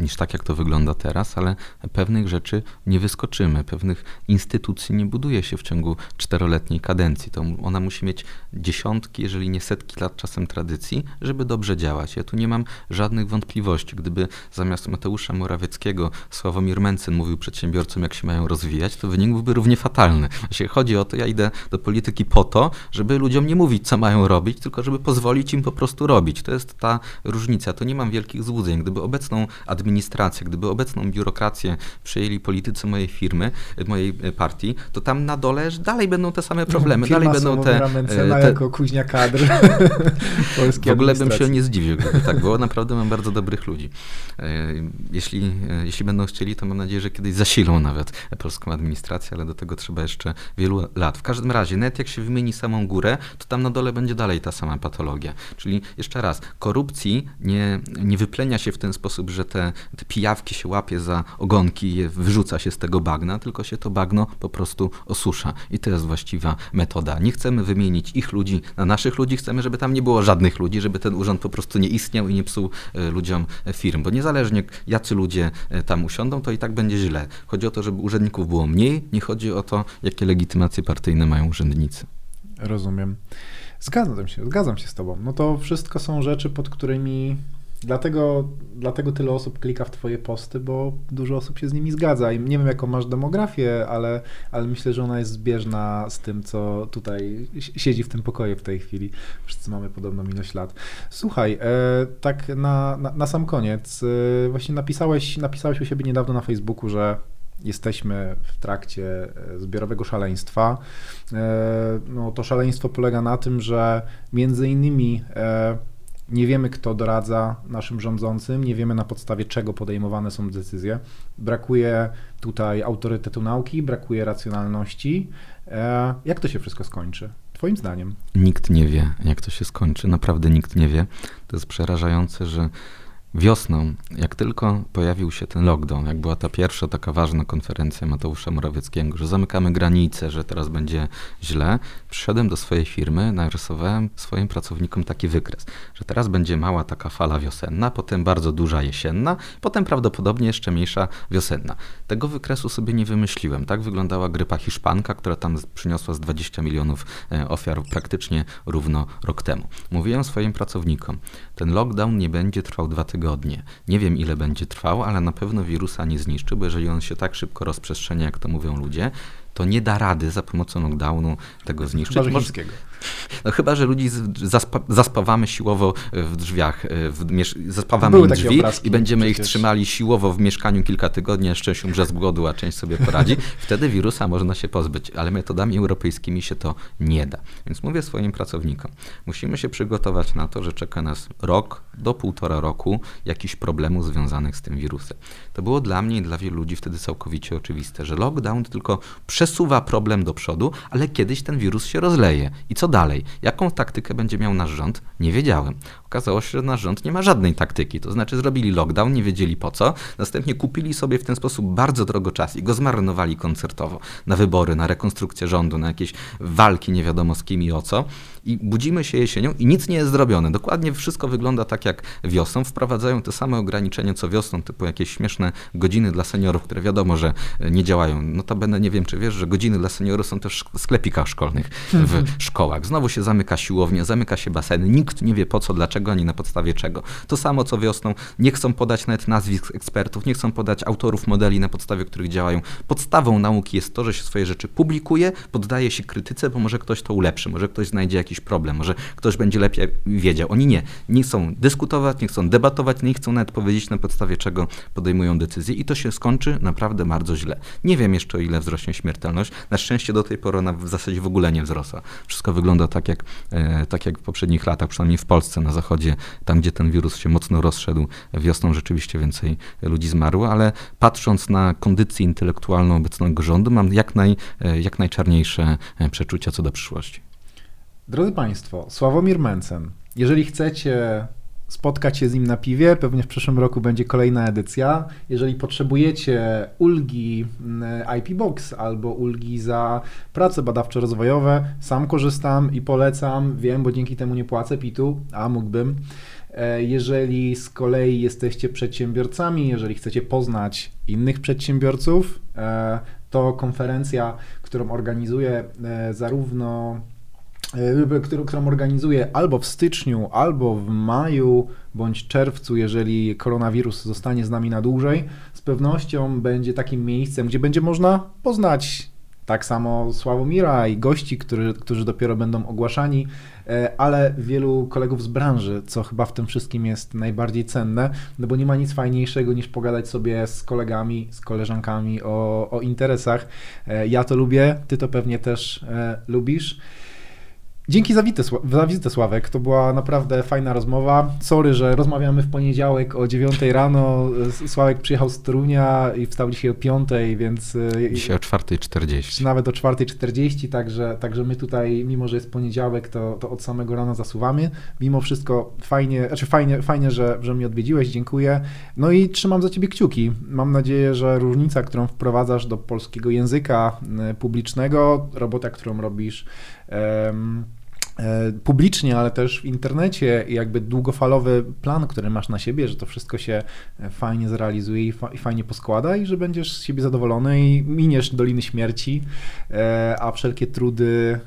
niż tak, jak to wygląda teraz, ale pewnych rzeczy nie wyskoczymy, pewnych instytucji nie buduje się w ciągu czteroletniej kadencji. To ona musi mieć dziesiątki, jeżeli nie setki lat czasem tradycji, żeby dobrze działać. Ja tu nie mam żadnych wątpliwości. Gdyby zamiast Mateusza Morawieckiego Sławomir Mencen mówił przedsiębiorcom, jak się mają rozwijać, to wynik byłby równie fatalny. Jeśli chodzi o to, ja idę do polityki po to, żeby ludziom nie mówić, co mają robić, tylko żeby pozwolić im po prostu robić. To jest ta różnica. To nie mam wielkich złudzeń. Gdyby obecną administrację administrację, gdyby obecną biurokrację przejęli politycy mojej firmy, mojej e, partii, to tam na dole dalej będą te same problemy, Firma dalej będą te... Mencena e, te... jako kuźnia kadr W ogóle bym się nie zdziwił, gdyby tak było. Naprawdę mam bardzo dobrych ludzi. E, jeśli, jeśli będą chcieli, to mam nadzieję, że kiedyś zasilą nawet polską administrację, ale do tego trzeba jeszcze wielu lat. W każdym razie, nawet jak się wymieni samą górę, to tam na dole będzie dalej ta sama patologia. Czyli jeszcze raz, korupcji nie, nie wyplenia się w ten sposób, że te te pijawki się łapie za ogonki i je wyrzuca się z tego bagna, tylko się to bagno po prostu osusza. I to jest właściwa metoda. Nie chcemy wymienić ich ludzi na naszych ludzi, chcemy, żeby tam nie było żadnych ludzi, żeby ten urząd po prostu nie istniał i nie psuł e, ludziom e, firm. Bo niezależnie jacy ludzie e, tam usiądą, to i tak będzie źle. Chodzi o to, żeby urzędników było mniej, nie chodzi o to, jakie legitymacje partyjne mają urzędnicy. Rozumiem. Zgadzam się, zgadzam się z Tobą. No to wszystko są rzeczy, pod którymi Dlatego, dlatego tyle osób klika w Twoje posty, bo dużo osób się z nimi zgadza. I nie wiem, jaką masz demografię, ale, ale myślę, że ona jest zbieżna z tym, co tutaj siedzi w tym pokoju w tej chwili. Wszyscy mamy podobną ilość lat. Słuchaj, e, tak na, na, na, sam koniec, e, właśnie napisałeś, napisałeś u siebie niedawno na Facebooku, że jesteśmy w trakcie e, zbiorowego szaleństwa. No, to szaleństwo polega na tym, że między innymi nie wiemy, kto doradza naszym rządzącym, nie wiemy na podstawie czego podejmowane są decyzje. Brakuje tutaj autorytetu nauki, brakuje racjonalności. E, jak to się wszystko skończy? Twoim zdaniem? Nikt nie wie, jak to się skończy. Naprawdę nikt nie wie. To jest przerażające, że Wiosną, jak tylko pojawił się ten lockdown, jak była ta pierwsza taka ważna konferencja Mateusza Morawieckiego, że zamykamy granice, że teraz będzie źle, przyszedłem do swojej firmy, narysowałem swoim pracownikom taki wykres, że teraz będzie mała taka fala wiosenna, potem bardzo duża jesienna, potem prawdopodobnie jeszcze mniejsza wiosenna. Tego wykresu sobie nie wymyśliłem. Tak wyglądała grypa hiszpanka, która tam przyniosła z 20 milionów e, ofiar praktycznie równo rok temu. Mówiłem swoim pracownikom, ten lockdown nie będzie trwał dwa tygodnie, tygodnie. Nie wiem, ile będzie trwał, ale na pewno wirusa nie zniszczy, bo jeżeli on się tak szybko rozprzestrzenia, jak to mówią ludzie, to nie da rady za pomocą lockdownu tego zniszczyć. Chyba, Może, no chyba, że ludzi zaspa zaspawamy siłowo w drzwiach, w zaspawamy im drzwi i będziemy przecież. ich trzymali siłowo w mieszkaniu kilka tygodni, a część umrze z głodu, a część sobie poradzi. Wtedy wirusa można się pozbyć, ale metodami europejskimi się to nie da. Więc mówię swoim pracownikom, musimy się przygotować na to, że czeka nas rok do półtora roku jakichś problemów związanych z tym wirusem. To było dla mnie i dla wielu ludzi wtedy całkowicie oczywiste, że lockdown tylko przesuwa problem do przodu, ale kiedyś ten wirus się rozleje. I co dalej? Jaką taktykę będzie miał nasz rząd? Nie wiedziałem. Okazało się, że nasz rząd nie ma żadnej taktyki. To znaczy zrobili lockdown, nie wiedzieli po co, następnie kupili sobie w ten sposób bardzo drogo czas i go zmarnowali koncertowo na wybory, na rekonstrukcję rządu, na jakieś walki nie wiadomo z kim i o co. I budzimy się jesienią i nic nie jest zrobione. Dokładnie wszystko wygląda tak jak wiosną. Wprowadzają te same ograniczenia co wiosną, typu jakieś śmieszne godziny dla seniorów, które wiadomo, że nie działają. Notabene nie wiem, czy wiesz, że godziny dla seniorów są też w sklepikach szkolnych, w szkołach. Znowu się zamyka siłownia, zamyka się baseny. Nikt nie wie po co, dlaczego, ani na podstawie czego. To samo co wiosną. Nie chcą podać nawet nazwisk ekspertów, nie chcą podać autorów modeli, na podstawie których działają. Podstawą nauki jest to, że się swoje rzeczy publikuje, poddaje się krytyce, bo może ktoś to ulepszy, może ktoś znajdzie jakiś problem, może ktoś będzie lepiej wiedział. Oni nie. Nie chcą dyskutować, nie chcą debatować, nie chcą nawet powiedzieć na podstawie czego podejmują decyzje i to się skończy naprawdę bardzo źle. Nie wiem jeszcze o ile wzrośnie śmiertelność. Na szczęście do tej pory ona w zasadzie w ogóle nie wzrosła. Wszystko wygląda tak jak, e, tak jak w poprzednich latach, przynajmniej w Polsce, na zachodzie, tam gdzie ten wirus się mocno rozszedł. Wiosną rzeczywiście więcej ludzi zmarło, ale patrząc na kondycję intelektualną obecnego rządu, mam jak, naj, e, jak najczarniejsze e, przeczucia co do przyszłości. Drodzy Państwo, Sławomir Mencen, jeżeli chcecie spotkać się z nim na piwie. Pewnie w przyszłym roku będzie kolejna edycja. Jeżeli potrzebujecie ulgi mm, IP Box albo ulgi za prace badawczo-rozwojowe, sam korzystam i polecam. Wiem, bo dzięki temu nie płacę PIT-u, a mógłbym. E, jeżeli z kolei jesteście przedsiębiorcami, jeżeli chcecie poznać innych przedsiębiorców, e, to konferencja, którą organizuję e, zarówno którą, którą organizuję albo w styczniu, albo w maju, bądź czerwcu, jeżeli koronawirus zostanie z nami na dłużej, z pewnością będzie takim miejscem, gdzie będzie można poznać tak samo Sławomira i gości, którzy, którzy dopiero będą ogłaszani, e, ale wielu kolegów z branży, co chyba w tym wszystkim jest najbardziej cenne, no bo nie ma nic fajniejszego niż pogadać sobie z kolegami, z koleżankami o, o interesach. E, ja to lubię, ty to pewnie też lubisz. Dzięki za wizytę, za wizytę, Sławek. To była naprawdę fajna rozmowa. Sorry, że rozmawiamy w poniedziałek o 9 rano. Sławek przyjechał z Torunia i wstał dzisiaj o 5, więc... E, dzisiaj o 4.40. Nawet o 4.40, także, także my tutaj, mimo że jest poniedziałek, to, to od samego rana zasuwamy. Mimo wszystko fajnie, znaczy fajnie, fajnie że, że mnie odwiedziłeś, dziękuję. No i trzymam za ciebie kciuki. Mam nadzieję, że różnica, którą wprowadzasz do polskiego języka e, publicznego, robota, którą robisz, um, publicznie, ale też w internecie jakby długofalowy plan, który masz na siebie, że to wszystko się e, fajnie zrealizuje i, fa i fajnie poskłada i że będziesz z siebie zadowolony i miniesz Doliny Śmierci, e, a wszelkie trudy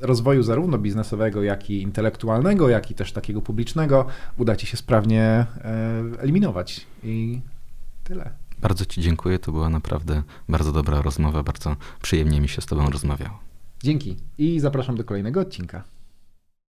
rozwoju zarówno biznesowego, jak i intelektualnego, jak i też takiego publicznego uda Ci się sprawnie eliminować i tyle. Bardzo Ci dziękuję, to była naprawdę bardzo dobra rozmowa, bardzo przyjemnie mi się z Tobą rozmawiało. Dzięki i zapraszam do kolejnego odcinka.